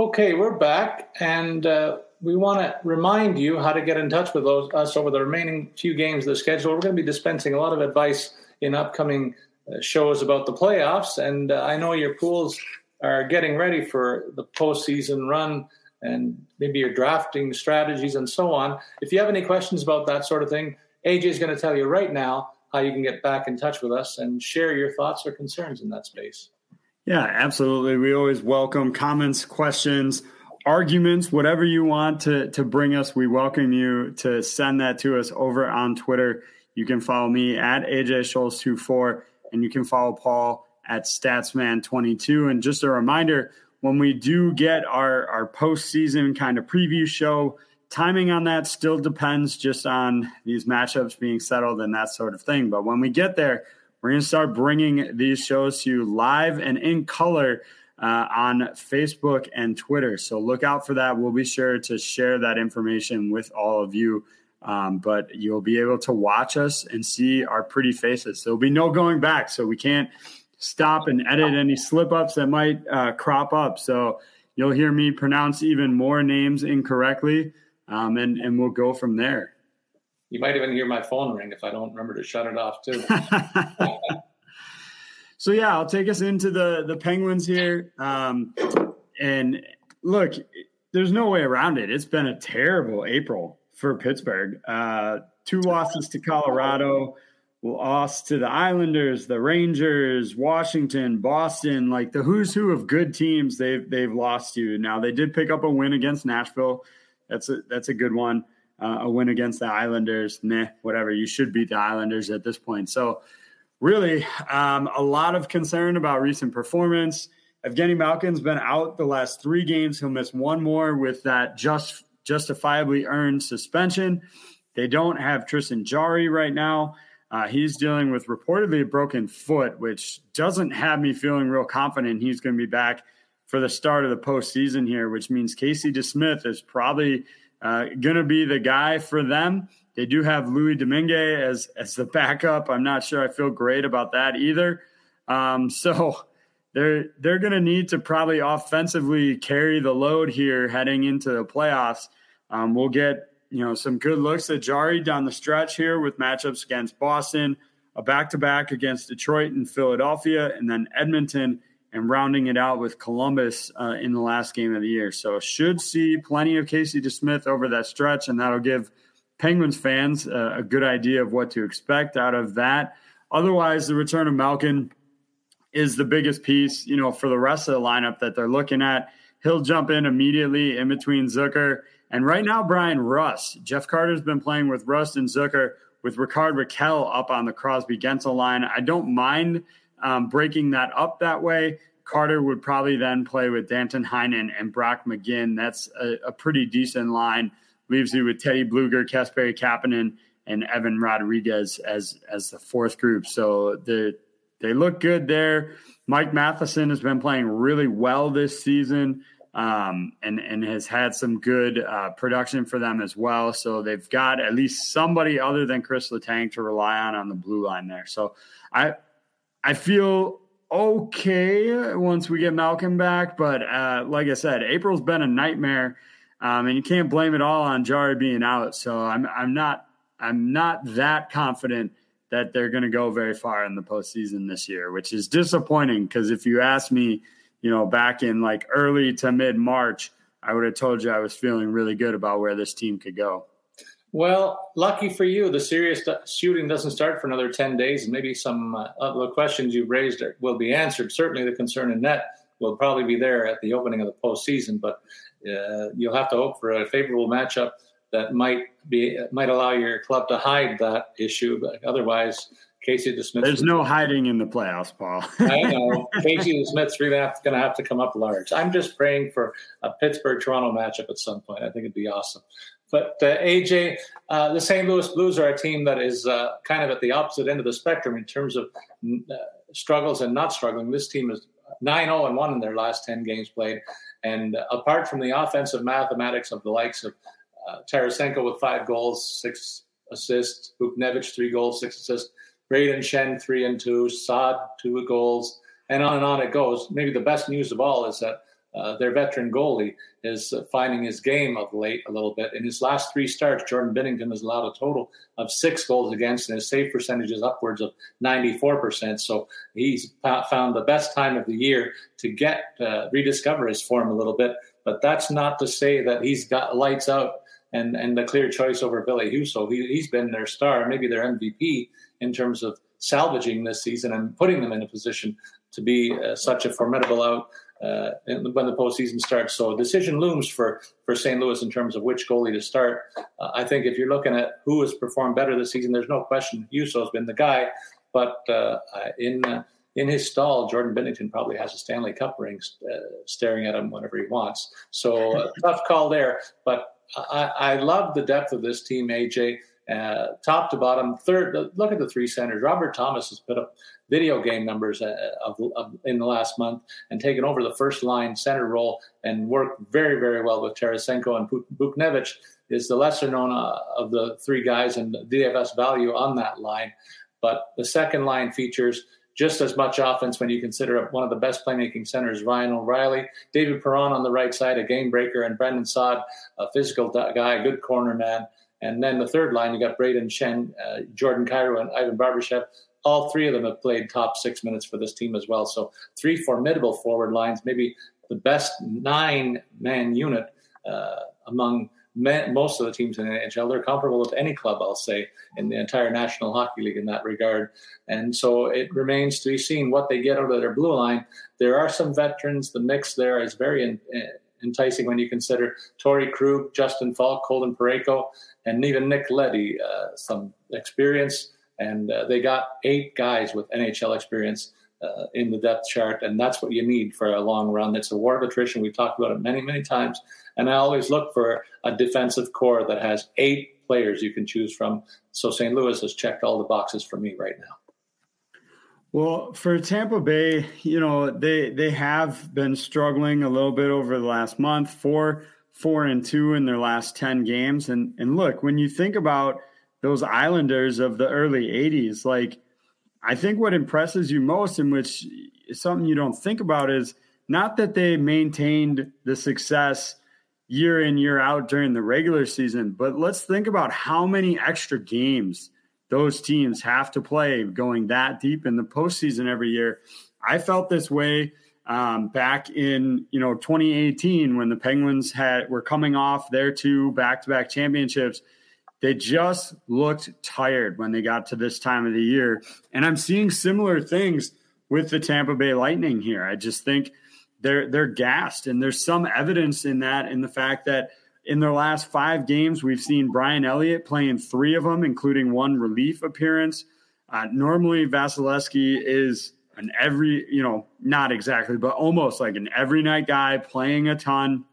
Okay, we're back, and uh, we want to remind you how to get in touch with those, us over the remaining few games of the schedule. We're going to be dispensing a lot of advice in upcoming uh, shows about the playoffs, and uh, I know your pools are getting ready for the postseason run and maybe your drafting strategies and so on. If you have any questions about that sort of thing, AJ is going to tell you right now how you can get back in touch with us and share your thoughts or concerns in that space. Yeah, absolutely. We always welcome comments, questions, arguments, whatever you want to, to bring us. We welcome you to send that to us over on Twitter. You can follow me at AJ Schultz24 and you can follow Paul at Statsman22. And just a reminder, when we do get our, our postseason kind of preview show, timing on that still depends just on these matchups being settled and that sort of thing. But when we get there, we're going to start bringing these shows to you live and in color uh, on Facebook and Twitter. So look out for that. We'll be sure to share that information with all of you. Um, but you'll be able to watch us and see our pretty faces. There'll be no going back. So we can't stop and edit any slip ups that might uh, crop up. So you'll hear me pronounce even more names incorrectly, um, and, and we'll go from there. You might even hear my phone ring if I don't remember to shut it off too. so yeah, I'll take us into the the Penguins here. Um, and look, there's no way around it. It's been a terrible April for Pittsburgh. Uh, two losses to Colorado, lost to the Islanders, the Rangers, Washington, Boston, like the who's who of good teams they've they've lost to. Now they did pick up a win against Nashville. That's a that's a good one uh, a win against the Islanders. Meh, whatever. You should beat the Islanders at this point. So, really, um, a lot of concern about recent performance. Evgeny Malkin's been out the last three games. He'll miss one more with that just justifiably earned suspension. They don't have Tristan Jarry right now. Uh, he's dealing with reportedly a broken foot, which doesn't have me feeling real confident he's going to be back for the start of the postseason here, which means Casey DeSmith is probably uh, going to be the guy for them. They do have Louis Domingue as as the backup. I'm not sure I feel great about that either. Um, so they're they're going to need to probably offensively carry the load here heading into the playoffs. Um, we'll get you know some good looks at Jarry down the stretch here with matchups against Boston, a back to back against Detroit and Philadelphia, and then Edmonton and rounding it out with Columbus uh, in the last game of the year. So should see plenty of Casey DeSmith over that stretch, and that'll give Penguins fans uh, a good idea of what to expect out of that. Otherwise, the return of Malkin is the biggest piece, you know, for the rest of the lineup that they're looking at. He'll jump in immediately in between Zucker and right now Bryan Rust. Jeff Carter's been playing with Rust and Zucker with Rickard Rakell up on the Crosby Guentzel line. I don't mind um, breaking that up that way. Carter would probably then play with Danton Heinen and Brock McGinn. That's a, a pretty decent line. Leaves you with Teddy Blueger, Kasperi Kapanen, and Evan Rodrigues as as the fourth group. So the they look good there. Mike Matheson has been playing really well this season. um, and and has had some good uh, production for them as well. So they've got at least somebody other than Chris Letang to rely on on the blue line there. So I I feel okay once we get Malkin back, but uh, like I said, April's been a nightmare, um, and you can't blame it all on Jarry being out. So I'm I'm not I'm not that confident that they're going to go very far in the postseason this year, which is disappointing because if you ask me you know, back in like early to mid March, I would have told you I was feeling really good about where this team could go. Well, lucky for you, the serious shooting doesn't start for another 10 days, and maybe some uh, of the questions you've raised will be answered. Certainly, the concern in net will probably be there at the opening of the postseason, but uh, you'll have to hope for a favorable matchup that might be might allow your club to hide that issue. But otherwise, Casey DeSmith. There's no hiding in the playoffs, Paul. I know. Casey DeSmith's really going to have to come up large. I'm just praying for a Pittsburgh Toronto matchup at some point. I think it'd be awesome. But uh, AJ, uh, the St. Louis Blues are a team that is uh, kind of at the opposite end of the spectrum in terms of uh, struggles and not struggling. This team is 9 0 and 1 in their last 10 games played. And apart from the offensive mathematics of the likes of uh, Tarasenko with five goals, six assists, Buchnevich, three goals, six assists, Brayden Schenn, three and two, Saad, two goals, and on and on it goes. Maybe the best news of all is that uh, their veteran goalie is uh, finding his game of late a little bit. In his last three starts, Jordan Binnington has allowed a total of six goals against, and his save percentage is upwards of 94%. So he's found the best time of the year to get uh, rediscover his form a little bit. But that's not to say that he's got lights out and, and the clear choice over Ville Husso. He, he's been their star, maybe their MVP in terms of salvaging this season and putting them in a position to be uh, such a formidable out uh, when the postseason starts. So a decision looms for for St. Louis in terms of which goalie to start. Uh, I think if you're looking at who has performed better this season, there's no question Husso has been the guy. But uh, in uh, in his stall, Jordan Binnington probably has a Stanley Cup ring uh, staring at him whenever he wants. So tough call there. But I, I love the depth of this team, AJ uh, top to bottom. Third, look at the three centers. Robert Thomas has put up video game numbers uh, of, of, in the last month and taken over the first line center role and worked very, very well with Tarasenko and Buchnevich is the lesser known uh, of the three guys and DFS value on that line. But the second line features just as much offense when you consider one of the best playmaking centers, Ryan O'Reilly, David Perron on the right side, a game breaker, and Brandon Saad, a physical guy, a good corner man. And then the third line, you got Brayden Schenn, uh, Jordan Kyrou, and Ivan Barbashev. All three of them have played top six minutes for this team as well. So three formidable forward lines, maybe the best nine-man unit uh, among men, most of the teams in the NHL. They're comparable with any club, I'll say, in the entire National Hockey League in that regard. And so it remains to be seen what they get out of their blue line. There are some veterans. The mix there is very in, enticing when you consider Torey Krug, Justin Faulk, Colton Parayko, and even Nick Leddy, uh, some experience. And uh, they got eight guys with NHL experience uh, in the depth chart, and that's what you need for a long run. It's a war of attrition. We've talked about it many, many times. And I always look for a defensive core that has eight players you can choose from. So St. Louis has checked all the boxes for me right now. Well, for Tampa Bay, you know they they have been struggling a little bit over the last month. Four four and two in their last ten games, and and look when you think about those Islanders of the early '80s, like I think what impresses you most, in which is something you don't think about, is not that they maintained the success year in year out during the regular season, but let's think about how many extra games those teams have to play going that deep in the postseason every year. I felt this way um, back in you know 2018 when the Penguins had were coming off their two back-to-back championships. They just looked tired when they got to this time of the year, and I'm seeing similar things with the Tampa Bay Lightning here. I just think they're they're gassed, and there's some evidence in that in the fact that in their last five games, we've seen Brian Elliott playing three of them, including one relief appearance. Uh, normally, Vasilevskiy is an every, you know, not exactly, but almost like an every night guy playing a ton.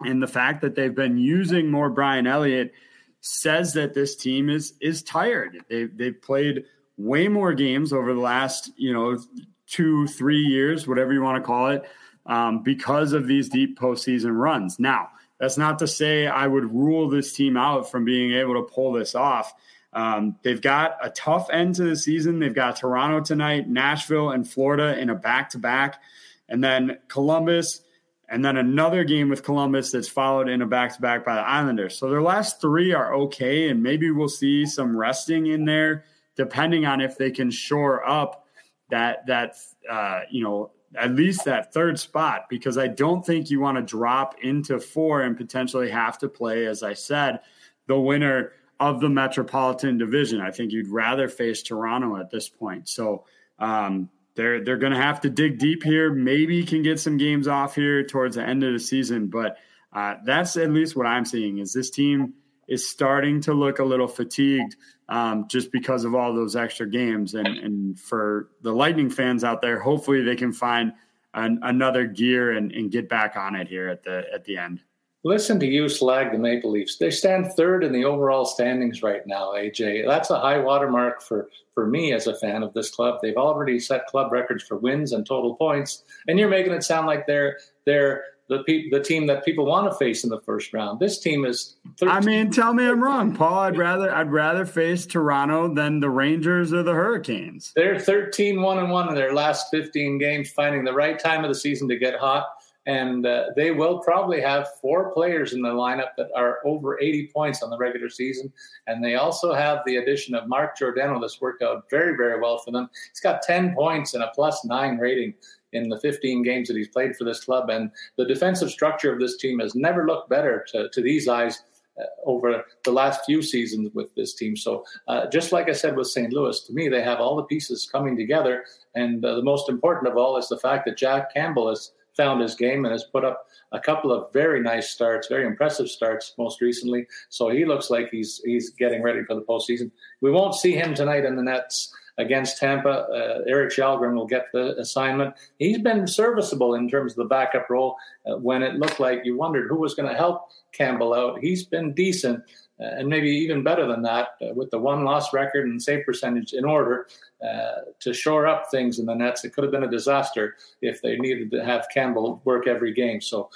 And the fact that they've been using more Brian Elliott says that this team is is tired. They've they've played way more games over the last, you know, two, three years, whatever you want to call it, um, because of these deep postseason runs. Now, that's not to say I would rule this team out from being able to pull this off. Um, they've got a tough end to the season. They've got Toronto tonight, Nashville, and Florida in a back to back, and then Columbus, and then another game with Columbus that's followed in a back to back by the Islanders. So their last three are okay, and maybe we'll see some resting in there, depending on if they can shore up that that uh, you know at least that third spot because I don't think you want to drop into four and potentially have to play, as I said, the winner of the Metropolitan Division. I think you'd rather face Toronto at this point. So um, they're they're going to have to dig deep here. Maybe can get some games off here towards the end of the season, but uh, that's at least what I'm seeing. Is this team is starting to look a little fatigued um, just because of all those extra games. And, and for the Lightning fans out there, hopefully they can find an, another gear and, and get back on it here at the at the end. Listen to you slag the Maple Leafs. They stand third in the overall standings right now, AJ. That's a high watermark for, for me as a fan of this club. They've already set club records for wins and total points, and you're making it sound like they're they're the pe- the team that people want to face in the first round. This team is. 13. I mean, tell me I'm wrong, Paul. I'd rather I'd rather face Toronto than the Rangers or the Hurricanes. They're 13 1 and 1 in their last 15 games, finding the right time of the season to get hot. And uh, they will probably have four players in the lineup that are over 80 points on the regular season. And they also have the addition of Mark Giordano that's worked out very, very well for them. He's got 10 points and a plus nine rating in the 15 games that he's played for this club. And the defensive structure of this team has never looked better to, to these eyes uh, over the last few seasons with this team. So, uh, just like I said with St. Louis, to me, they have all the pieces coming together. And uh, the most important of all is the fact that Jack Campbell has found his game and has put up a couple of very nice starts, very impressive starts most recently. So he looks like he's he's getting ready for the postseason. We won't see him tonight in the Nets against Tampa. Uh, Erik Källgren will get the assignment. He's been serviceable in terms of the backup role uh, when it looked like you wondered who was going to help Campbell out. He's been decent. Uh, and maybe even better than that, uh, with the one loss record and save percentage in order uh, to shore up things in the Nets. It could have been a disaster if they needed to have Campbell work every game. So,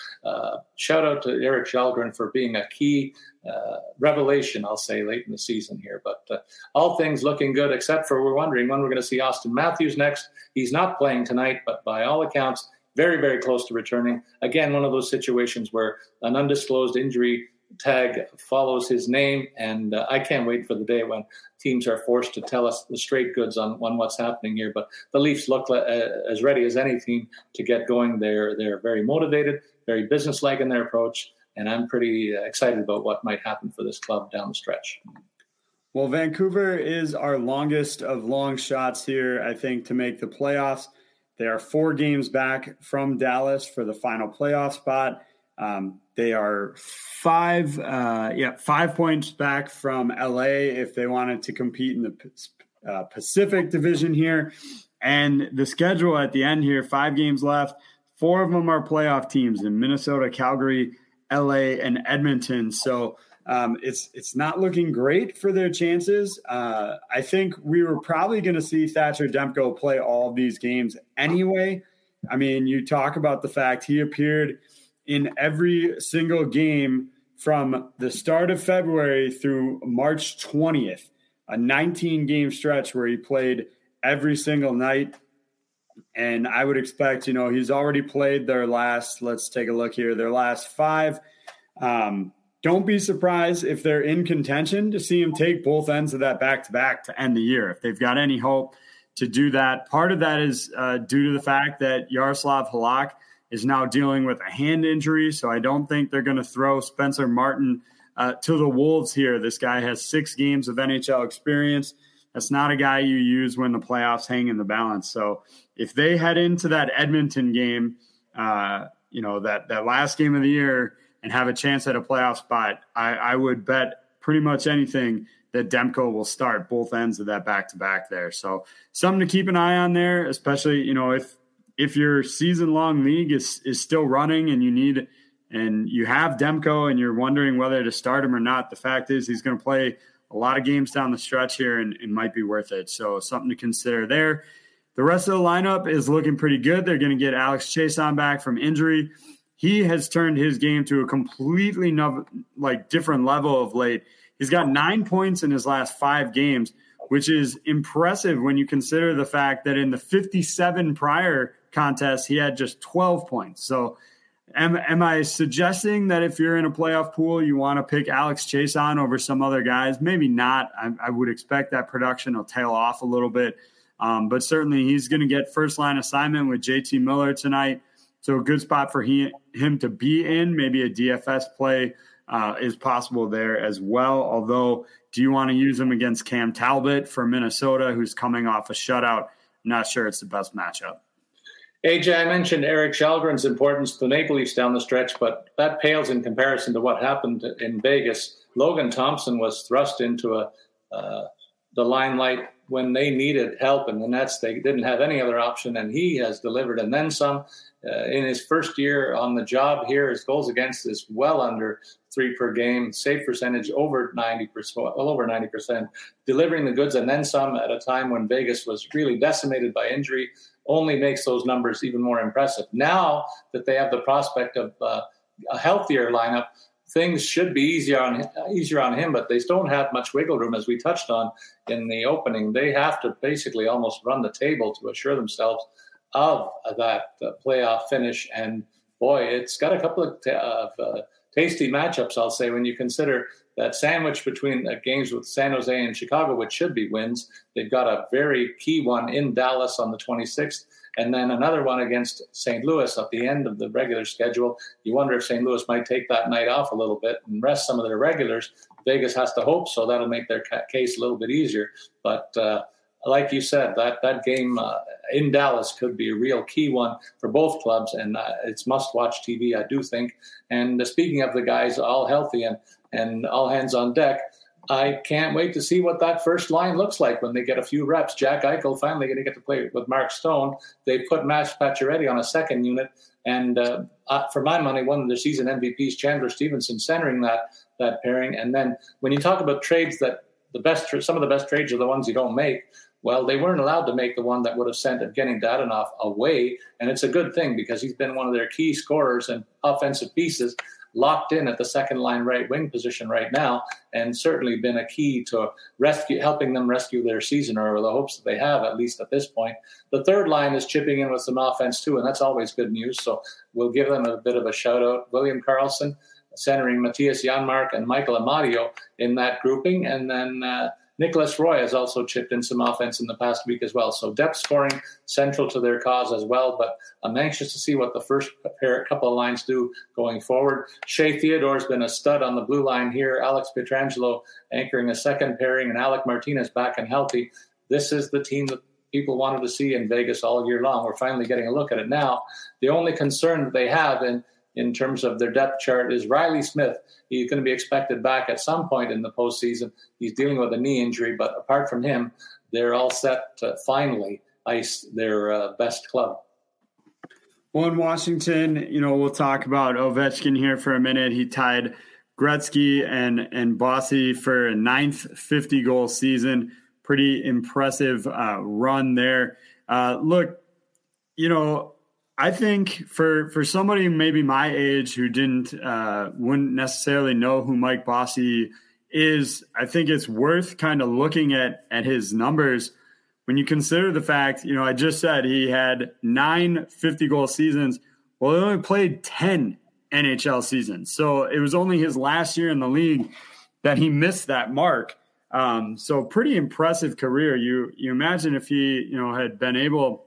shout out to Erik Källgren for being a key uh, revelation, I'll say, late in the season here. But uh, all things looking good, except for we're wondering when we're going to see Auston Matthews next. He's not playing tonight, but by all accounts, very, very close to returning. Again, one of those situations where an undisclosed injury tag follows his name, and uh, I can't wait for the day when teams are forced to tell us the straight goods on, on what's happening here. But the Leafs look uh, as ready as any team to get going. They're they're very motivated, very businesslike in their approach, and I'm pretty excited about what might happen for this club down the stretch. Well, Vancouver is our longest of long shots here, I think, to make the playoffs. They are four games back from Dallas for the final playoff spot. Um, they are five, uh, yeah, five points back from LA if they wanted to compete in the uh, Pacific Division here. And the schedule at the end here, five games left. Four of them are playoff teams in Minnesota, Calgary, LA, and Edmonton. So um, it's it's not looking great for their chances. Uh, I think we were probably going to see Thatcher Demko play all of these games anyway. I mean, you talk about the fact he appeared – in every single game from the start of February through March 20th, a 19 game stretch where he played every single night. And I would expect, you know, he's already played their last, let's take a look here, their last five. Um, don't be surprised if they're in contention to see him take both ends of that back to back to end the year. If they've got any hope to do that, part of that is uh, due to the fact that Yaroslav Halak is now dealing with a hand injury. So I don't think they're going to throw Spencer Martin uh, to the Wolves here. This guy has six games of NHL experience. That's not a guy you use when the playoffs hang in the balance. So if they head into that Edmonton game, uh, you know, that, that last game of the year and have a chance at a playoff spot, I, I would bet pretty much anything that Demko will start both ends of that back to back there. So something to keep an eye on there, especially, you know, if if your season long league is is still running and you need and you have Demko and you're wondering whether to start him or not, the fact is he's going to play a lot of games down the stretch here and it might be worth it. So something to consider there. The rest of the lineup is looking pretty good. They're going to get Alex Chiasson back from injury. He has turned his game to a completely no, like different level of late. He's got nine points in his last five games, which is impressive when you consider the fact that in the 57 prior contests, he had just 12 points. So, am, am I suggesting that if you're in a playoff pool, you want to pick Alex Chiasson over some other guys? Maybe not. I, I would expect that production will tail off a little bit. Um, but certainly he's going to get first line assignment with JT Miller tonight. So a good spot for he, him to be in. Maybe a DFS play uh, is possible there as well. Although, do you want to use him against Cam Talbot for Minnesota, who's coming off a shutout? not sure it's the best matchup. AJ, I mentioned Erik Källgren's importance to the Maple Leafs down the stretch, but that pales in comparison to what happened in Vegas. Logan Thompson was thrust into a uh, the limelight when they needed help and the Nets. They didn't have any other option, and he has delivered and then some. Uh, in his first year on the job here, his goals against is well under three per game, save percentage over 90%, well over 90%, delivering the goods and then some at a time when Vegas was really decimated by injury only makes those numbers even more impressive. Now that they have the prospect of uh, a healthier lineup, things should be easier on easier on him, but they don't have much wiggle room, as we touched on in the opening. They have to basically almost run the table to assure themselves of that uh, playoff finish. And boy, it's got a couple of t- uh, tasty matchups, I'll say, when you consider that sandwich between games with San Jose and Chicago, which should be wins. They've got a very key one in Dallas on the 26th and then another one against St. Louis at the end of the regular schedule. You wonder if St. Louis might take that night off a little bit and rest some of their regulars. Vegas has to hope so. That'll make their case a little bit easier. But uh, like you said, that that game uh, in Dallas could be a real key one for both clubs, and uh, it's must-watch TV, I do think. And uh, speaking of the guys all healthy and and all hands on deck, I can't wait to see what that first line looks like when they get a few reps. Jack Eichel finally going to get to play with Mark Stone. They put Max Pacioretty on a second unit, and uh, uh, for my money, one of the season MVPs, Chandler Stephenson, centering that that pairing. And then when you talk about trades that the best, some of the best trades are the ones you don't make. Well, they weren't allowed to make the one that would have sent Evgeny Dadonov away, and it's a good thing because he's been one of their key scorers and offensive pieces locked in at the second line right wing position right now, and certainly been a key to rescue, helping them rescue their season or the hopes that they have at least at this point. The third line is chipping in with some offense too, and that's always good news. So we'll give them a bit of a shout out. William Karlsson centering Mattias Janmark and Michael Amadio in that grouping, and then. Uh, Nicolas Roy has also chipped in some offense in the past week as well. So depth scoring central to their cause as well. But I'm anxious to see what the first pair, couple of lines do going forward. Shea Theodore's been a stud on the blue line here. Alex Pietrangelo anchoring a second pairing, and Alec Martinez back and healthy. This is the team that people wanted to see in Vegas all year long. We're finally getting a look at it now. The only concern that they have, and in terms of their depth chart is Reilly Smith. He's going to be expected back at some point in the postseason. He's dealing with a knee injury, but apart from him, they're all set to finally ice their uh, best club. Well, in Washington, you know, we'll talk about Ovechkin here for a minute. He tied Gretzky and and Bossy for a ninth 50 goal season. Pretty impressive uh, run there. Uh, look, you know, I think for for somebody maybe my age who didn't uh, wouldn't necessarily know who Mike Bossy is, I think it's worth kind of looking at at his numbers when you consider the fact, you know, I just said he had nine 50 goal seasons. Well, he only played 10 NHL seasons. So it was only his last year in the league that he missed that mark. Um, so pretty impressive career. You you imagine if he, you know, had been able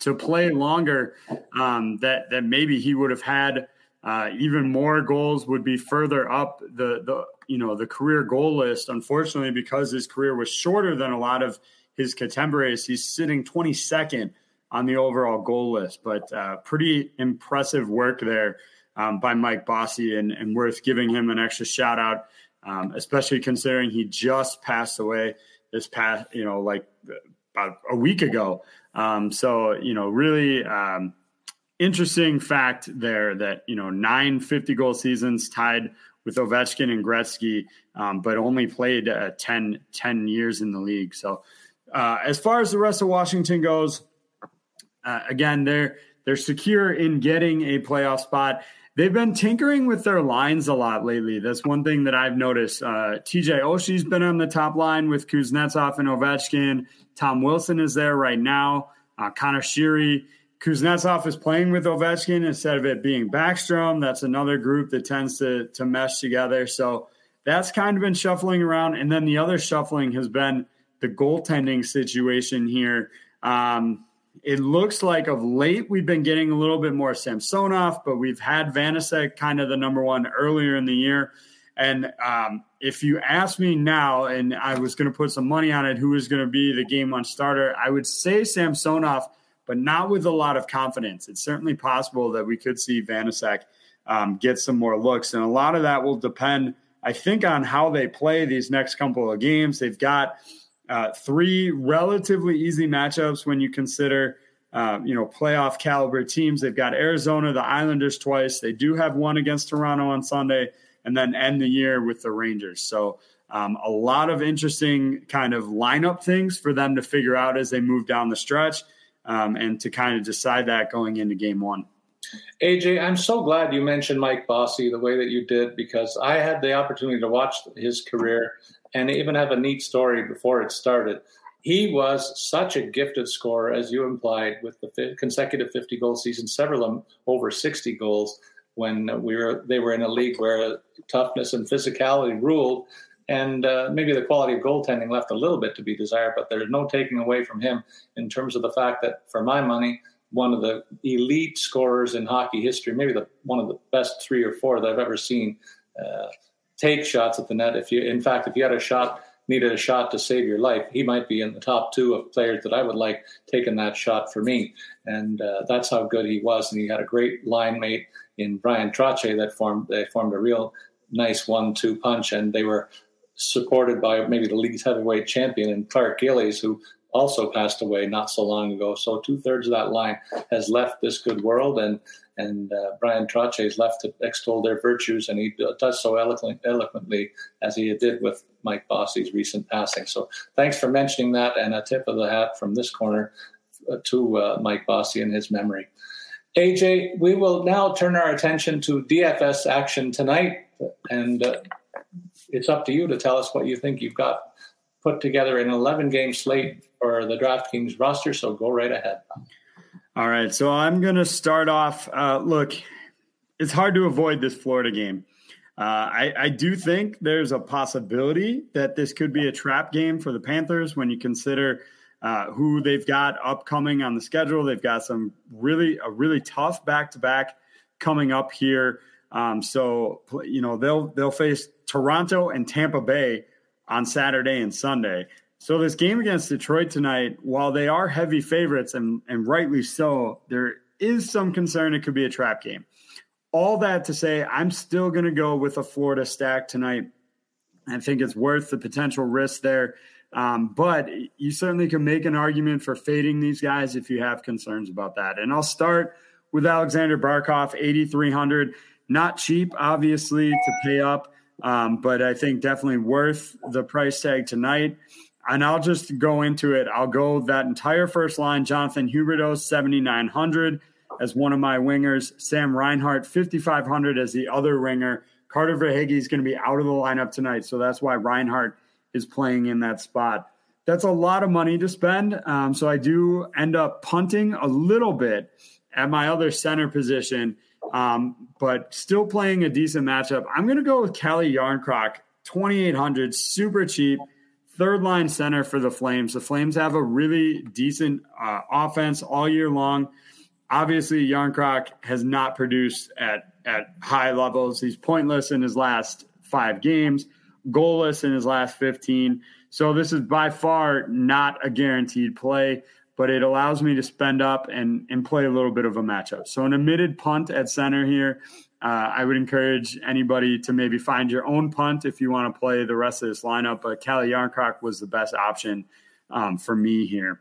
to play longer, um, that that maybe he would have had uh, even more goals, would be further up the the you know the career goal list. Unfortunately, because his career was shorter than a lot of his contemporaries, he's sitting 22nd on the overall goal list. But uh, pretty impressive work there um, by Mike Bossy, and, and worth giving him an extra shout out, um, especially considering he just passed away this past you know like about a week ago. Um, so, you know, really um, interesting fact there that, you know, nine 50 goal seasons tied with Ovechkin and Gretzky, um, but only played uh, 10, 10 years in the league. So uh, as far as the rest of Washington goes, uh, again, they're they're secure in getting a playoff spot. They've been tinkering with their lines a lot lately. That's one thing that I've noticed. Uh, TJ Oshie's been on the top line with Kuznetsov and Ovechkin. Tom Wilson is there right now. Uh, Conor Sheary. Kuznetsov is playing with Ovechkin instead of it being Backstrom. That's another group that tends to, to mesh together. So that's kind of been shuffling around. And then the other shuffling has been the goaltending situation here. Um, it looks like of late we've been getting a little bit more Samsonov, but we've had Vanecek kind of the number one earlier in the year. And um, if you ask me now, and I was going to put some money on it, who is going to be the game one starter, I would say Samsonov, but not with a lot of confidence. It's certainly possible that we could see Vanecek um, get some more looks, and a lot of that will depend, I think, on how they play these next couple of games. They've got uh, three relatively easy matchups when you consider, uh, you know, playoff caliber teams. They've got Arizona, the Islanders twice. They do have one against Toronto on Sunday, and then end the year with the Rangers. So um, a lot of interesting kind of lineup things for them to figure out as they move down the stretch, um, and to kind of decide that going into Game One. AJ, I'm so glad you mentioned Mike Bossy the way that you did because I had the opportunity to watch his career and even have a neat story before it started. He was such a gifted scorer, as you implied, with the consecutive 50 goal season, several of them over 60 goals when we were they were in a league where toughness and physicality ruled. And uh, maybe the quality of goaltending left a little bit to be desired, but there's no taking away from him in terms of the fact that, for my money, one of the elite scorers in hockey history, maybe the one of the best three or four that I've ever seen. Uh, take shots at the net. If you, in fact, if you had a shot, needed a shot to save your life, he might be in the top two of players that I would like taking that shot for me. And uh, that's how good he was. And he had a great line mate in Bryan Trottier that formed. They formed a real nice one-two punch, and they were supported by maybe the league's heavyweight champion and Clark Gillies, who also passed away not so long ago. So two thirds of that line has left this good world, and and uh, Bryan Trottier is left to extol their virtues, and he does so eloquent, eloquently as he did with Mike Bossy's recent passing. So thanks for mentioning that, and a tip of the hat from this corner uh, to uh, Mike Bossy and his memory. AJ, we will now turn our attention to DFS action tonight, and uh, it's up to you to tell us what you think you've got put together an 11 game slate for the DraftKings roster. So go right ahead. All right. So I'm going to start off. Uh, look, it's hard to avoid this Florida game. Uh, I, I, do think there's a possibility that this could be a trap game for the Panthers when you consider uh, who they've got upcoming on the schedule. They've got some really a really tough back to back coming up here. Um, so you know they'll they'll face Toronto and Tampa Bay on Saturday and Sunday. So this game against Detroit tonight, while they are heavy favorites and, and rightly so, there is some concern it could be a trap game. All that to say, I'm still going to go with a Florida stack tonight. I think it's worth the potential risk there. Um, but you certainly can make an argument for fading these guys if you have concerns about that. And I'll start with Alexander Barkov, 8,300. Not cheap, obviously, to pay up. Um, but I think definitely worth the price tag tonight. And I'll just go into it. I'll go that entire first line. Jonathan Huberdeau, 7,900 as one of my wingers. Sam Reinhart, 5,500 as the other winger. Carter Verhaeghe is going to be out of the lineup tonight. So that's why Reinhart is playing in that spot. That's a lot of money to spend. Um, so I do end up punting a little bit at my other center position um, but still playing a decent matchup. I'm going to go with Calle Jarnkrok, 2,800, super cheap, third line center for the Flames. The Flames have a really decent uh, offense all year long. Obviously, Jarnkrok has not produced at, at high levels. He's pointless in his last five games, goalless in his last 15. So this is by far not a guaranteed play but it allows me to spend up and, and play a little bit of a matchup. So, an omitted punt at center here. Uh, I would encourage anybody to maybe find your own punt if you want to play the rest of this lineup. But Calle Jarnkrok was the best option um, for me here.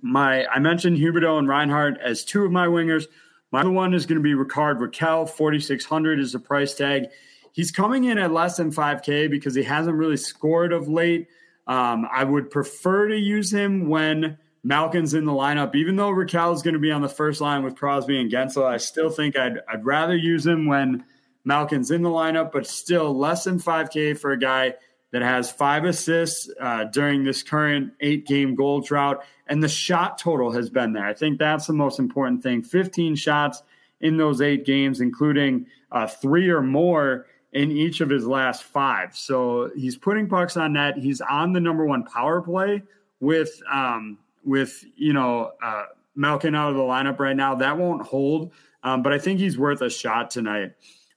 My I mentioned Huberdeau and Reinhart as two of my wingers. My other one is going to be Rickard Rakell. 4,600 is the price tag. He's coming in at less than 5K because he hasn't really scored of late. Um, I would prefer to use him when Malkin's in the lineup, even though Rakell is going to be on the first line with Crosby and Guentzel. I still think I'd I'd rather use him when Malkin's in the lineup, but still less than 5K for a guy that has five assists uh, during this current eight game goal drought. And the shot total has been there. I think that's the most important thing 15 shots in those eight games, including uh, three or more in each of his last five. So he's putting pucks on net. He's on the number one power play with, um, with you know, uh, Malkin out of the lineup right now. That won't hold, um, but I think he's worth a shot tonight.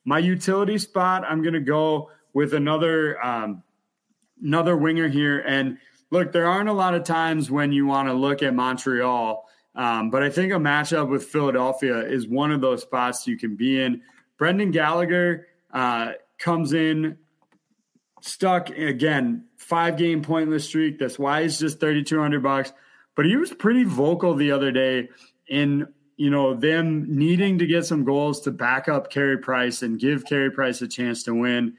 My utility spot, I'm going to go with another um, another winger here. And look, there aren't a lot of times when you want to look at Montreal, um, but I think a matchup with Philadelphia is one of those spots you can be in. Brendan Gallagher uh, comes in stuck again, five game pointless streak. That's why he's just 3,200 bucks. But he was pretty vocal the other day in you know them needing to get some goals to back up Carey Price and give Carey Price a chance to win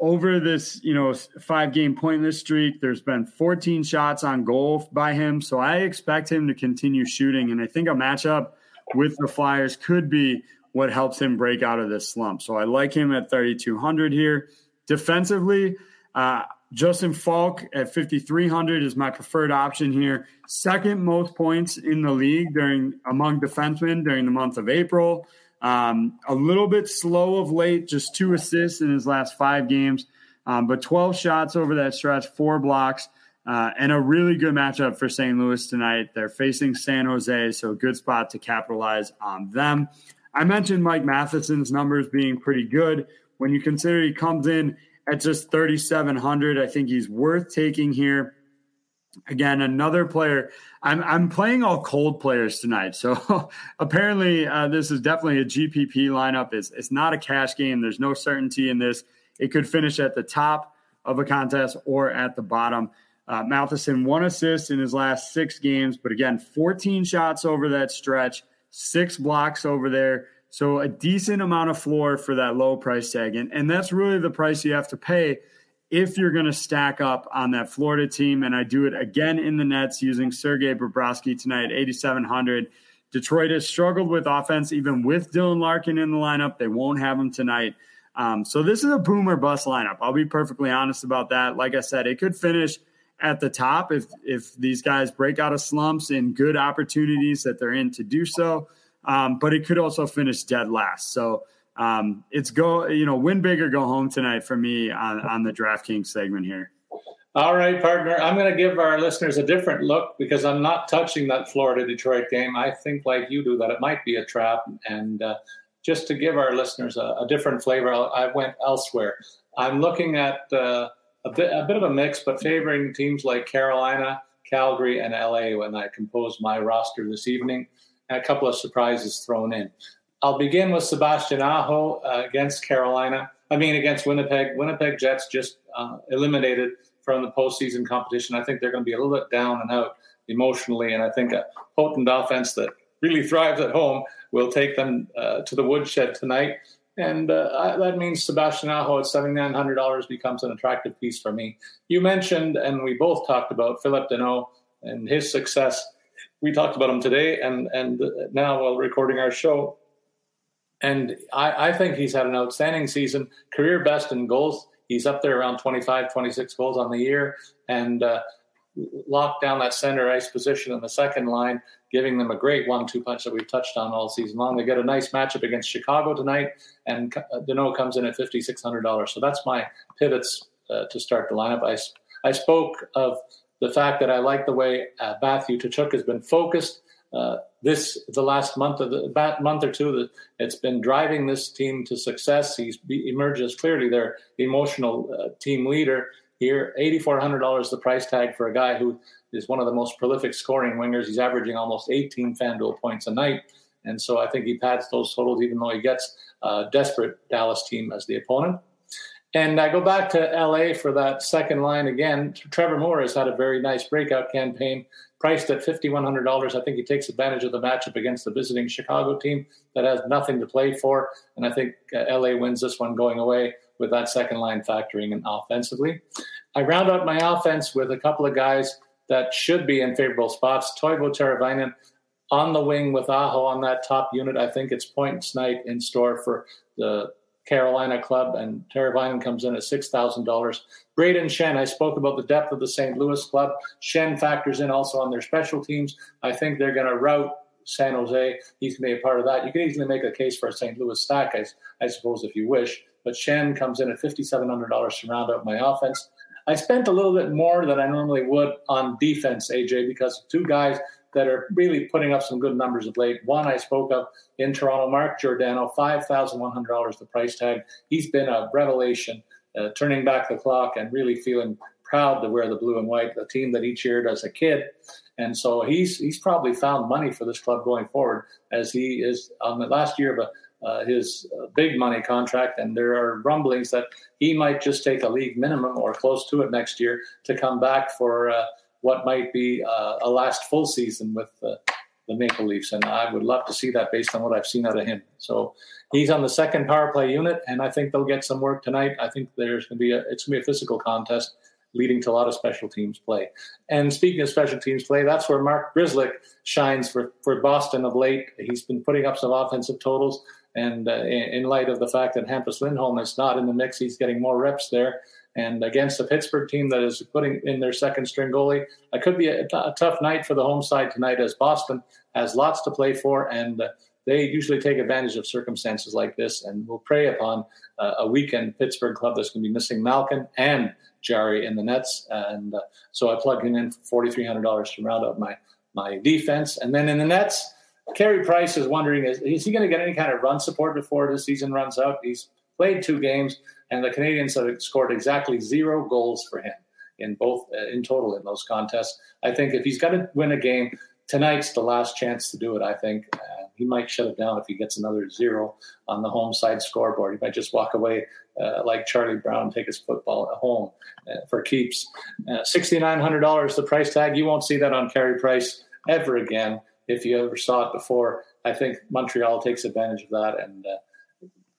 over this, you know, five game pointless streak, there's been 14 shots on goal by him. So I expect him to continue shooting. And I think a matchup with the Flyers could be what helps him break out of this slump. So I like him at 3,200 here. Defensively, uh, Justin Faulk at 5,300 is my preferred option here. Second most points in the league during among defensemen during the month of April. Um, a little bit slow of late, just two assists in his last five games, um, but 12 shots over that stretch, four blocks, uh, and a really good matchup for St. Louis tonight. They're facing San Jose, so good spot to capitalize on them. I mentioned Mike Matheson's numbers being pretty good. When you consider he comes in at just 3,700, I think he's worth taking here. Again, another player. I'm I'm playing all cold players tonight, so apparently uh, this is definitely a GPP lineup. It's it's not a cash game. There's no certainty in this. It could finish at the top of a contest or at the bottom. Uh, Matheson one assist in his last six games, but again, 14 shots over that stretch, six blocks over there. So a decent amount of floor for that low price tag, and and that's really the price you have to pay if you're going to stack up on that Florida team. And I do it again in the Nets using Sergei Bobrovsky tonight, 8,700. Detroit has struggled with offense, even with Dylan Larkin in the lineup. They won't have him tonight. Um, so this is a boomer bust lineup. I'll be perfectly honest about that. Like I said, it could finish at the top if if these guys break out of slumps in good opportunities that they're in to do so. Um, but it could also finish dead last. So um, it's go, you know, win big or go home tonight for me on, on the DraftKings segment here. All right, partner. I'm going to give our listeners a different look because I'm not touching that Florida Detroit game. I think, like you do, that it might be a trap. And uh, just to give our listeners a, a different flavor, I went elsewhere. I'm looking at uh, a, bit, a bit of a mix, but favoring teams like Carolina, Calgary, and LA when I compose my roster this evening. And a couple of surprises thrown in. I'll begin with Sebastian Aho uh, against Carolina. I mean, against Winnipeg. Winnipeg Jets just uh, eliminated from the postseason competition. I think they're going to be a little bit down and out emotionally, and I think a potent offense that really thrives at home will take them uh, to the woodshed tonight. And uh, that means Sebastian Aho at $7,900 becomes an attractive piece for me. You mentioned, and we both talked about Phillip Danault and his success. We talked about him today, and, and now while recording our show, and I, I, think he's had an outstanding season, career best in goals. He's up there around 25, 26 goals on the year, and uh, locked down that center ice position in the second line, giving them a great one-two punch that we've touched on all season long. They get a nice matchup against Chicago tonight, and uh, Danault comes in at $5,600. So that's my pivots uh, to start the lineup. I, I spoke of the fact that I like the way uh, Matthew Tkachuk has been focused uh, this the last month of the month or two it's been driving this team to success. He's emerges clearly their emotional uh, team leader here. Eighty four hundred dollars the price tag for a guy who is one of the most prolific scoring wingers. He's averaging almost eighteen FanDuel points a night, and so I think he pads those totals even though he gets a desperate Dallas team as the opponent. And I go back to LA for that second line again. Trevor Moore has had a very nice breakout campaign priced at $5,100. I think he takes advantage of the matchup against the visiting Chicago team that has nothing to play for. And I think uh, LA wins this one going away with that second line factoring in offensively. I round out my offense with a couple of guys that should be in favorable spots. Teuvo Teravainen on the wing with Aho on that top unit. I think it's points night in store for the Carolina club, and Terry Teravainen comes in at $6,000. Brayden Schenn, I spoke about the depth of the St. Louis club. Schenn factors in also on their special teams. I think they're going to route San Jose. He's going to be a part of that. You can easily make a case for a St. Louis stack, I, I suppose, if you wish. But Schenn comes in at $5,700 to round out my offense. I spent a little bit more than I normally would on defense, AJ, because two guys that are really putting up some good numbers of late. One I spoke of in Toronto, Mark Giordano, $5,100 the price tag. He's been a revelation, uh, turning back the clock and really feeling proud to wear the blue and white, the team that he cheered as a kid. And so he's he's probably found money for this club going forward as he is on the last year of a uh, his uh, big money contract, and there are rumblings that he might just take a league minimum or close to it next year to come back for uh, what might be uh, a last full season with the Maple Leafs. And I would love to see that based on what I've seen out of him. So he's on the second power play unit, and I think they'll get some work tonight. I think there's going to be a it's going to be a physical contest leading to a lot of special teams play. And speaking of special teams play, that's where Mark Grzelcyk shines for, for Boston of late. He's been putting up some offensive totals. And uh, in, light of the fact that Hampus Lindholm is not in the mix, he's getting more reps there. And against a Pittsburgh team that is putting in their second string goalie, it could be a, a tough night for the home side tonight as Boston has lots to play for. And uh, they usually take advantage of circumstances like this and will prey upon uh, a weekend Pittsburgh club that's going to be missing Malkin and Jarry in the nets. And uh, so I plugged him in for $4,300 to round out my, my defense. And then in the nets, Carey Price is wondering is, is he going to get any kind of run support before the season runs out? He's played two games, and the Canadiens have scored exactly zero goals for him in both uh, in total in those contests. I think if he's got to win a game, tonight's the last chance to do it. I think uh, he might shut it down if he gets another zero on the home side scoreboard. He might just walk away uh, like Charlie Brown, take his football at home uh, for keeps. Uh, Sixty nine hundred dollars the price tag. You won't see that on Carey Price ever again if you ever saw it before. I think Montreal takes advantage of that and uh,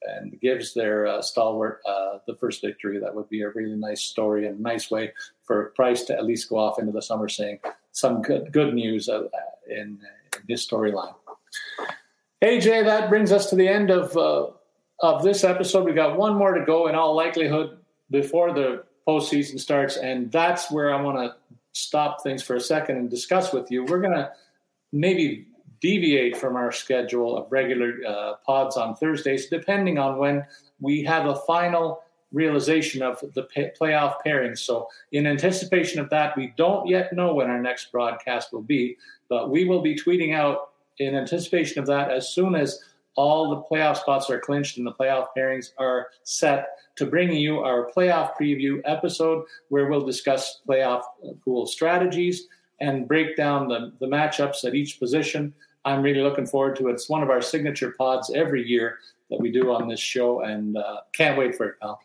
and gives their uh, stalwart uh, the first victory. That would be a really nice story and nice way for Price to at least go off into the summer saying some good good news uh, in, in, his storyline. AJ, that brings us to the end of uh, of this episode. We got one more to go in all likelihood before the postseason starts, and that's where I want to stop things for a second and discuss with you. We're gonna maybe deviate from our schedule of regular uh, pods on Thursdays, depending on when we have a final realization of the playoff pairings. So, in anticipation of that, we don't yet know when our next broadcast will be, but we will be tweeting out in anticipation of that as soon as all the playoff spots are clinched and the playoff pairings are set to bring you our playoff preview episode where we'll discuss playoff pool strategies and break down the, the matchups at each position. I'm really looking forward to it. It's one of our signature pods every year that we do on this show, and uh, can't wait for it, pal.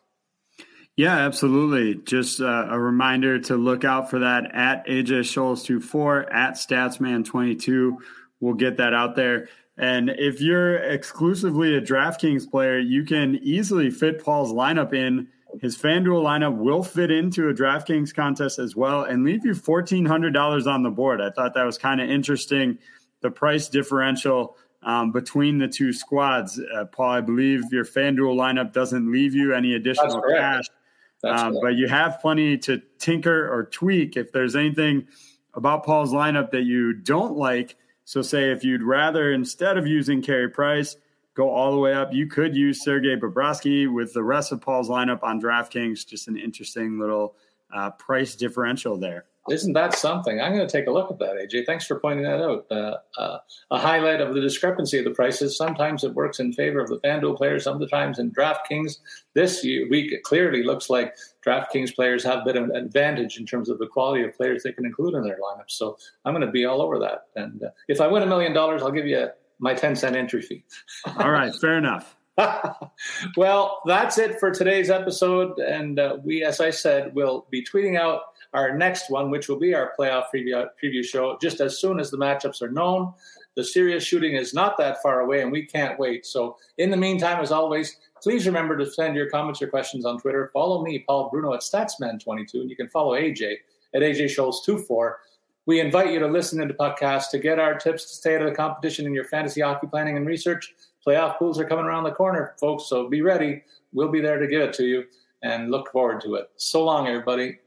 Yeah, absolutely. Just uh, a reminder to look out for that at AJ Scholz 24 at Statsman22. We'll get that out there. And if you're exclusively a DraftKings player, you can easily fit Paul's lineup in his FanDuel lineup will fit into a DraftKings contest as well and leave you $1,400 on the board. I thought that was kind of interesting. The price differential um, between the two squads. Uh, Paul, I believe your FanDuel lineup doesn't leave you any additional cash, um, but you have plenty to tinker or tweak if there's anything about Paul's lineup that you don't like. So, say if you'd rather, instead of using Carey Price, go all the way up. You could use Sergei Bobrovsky with the rest of Paul's lineup on DraftKings. Just an interesting little uh, price differential there. Isn't that something? I'm going to take a look at that, AJ. Thanks for pointing that out. Uh, uh, a highlight of the discrepancy of the prices. Sometimes it works in favor of the FanDuel players, sometimes in DraftKings. This week, it clearly looks like DraftKings players have a bit of an advantage in terms of the quality of players they can include in their lineups. So I'm going to be all over that. And uh, if I win a million dollars, I'll give you a my 10 cent entry fee. All right, fair enough. well, that's it for today's episode. And uh, we, as I said, will be tweeting out our next one, which will be our playoff preview, preview show just as soon as the matchups are known. the serious shooting is not that far away, and we can't wait. So, in the meantime, as always, please remember to send your comments or questions on Twitter. Follow me, Paul Bruno, at Statsman22, and you can follow AJ at AJ Scholes24. We invite you to listen to the podcast to get our tips to stay out of the competition in your fantasy hockey planning and research. Playoff pools are coming around the corner, folks, so be ready. We'll be there to give it to you and look forward to it. So long, everybody.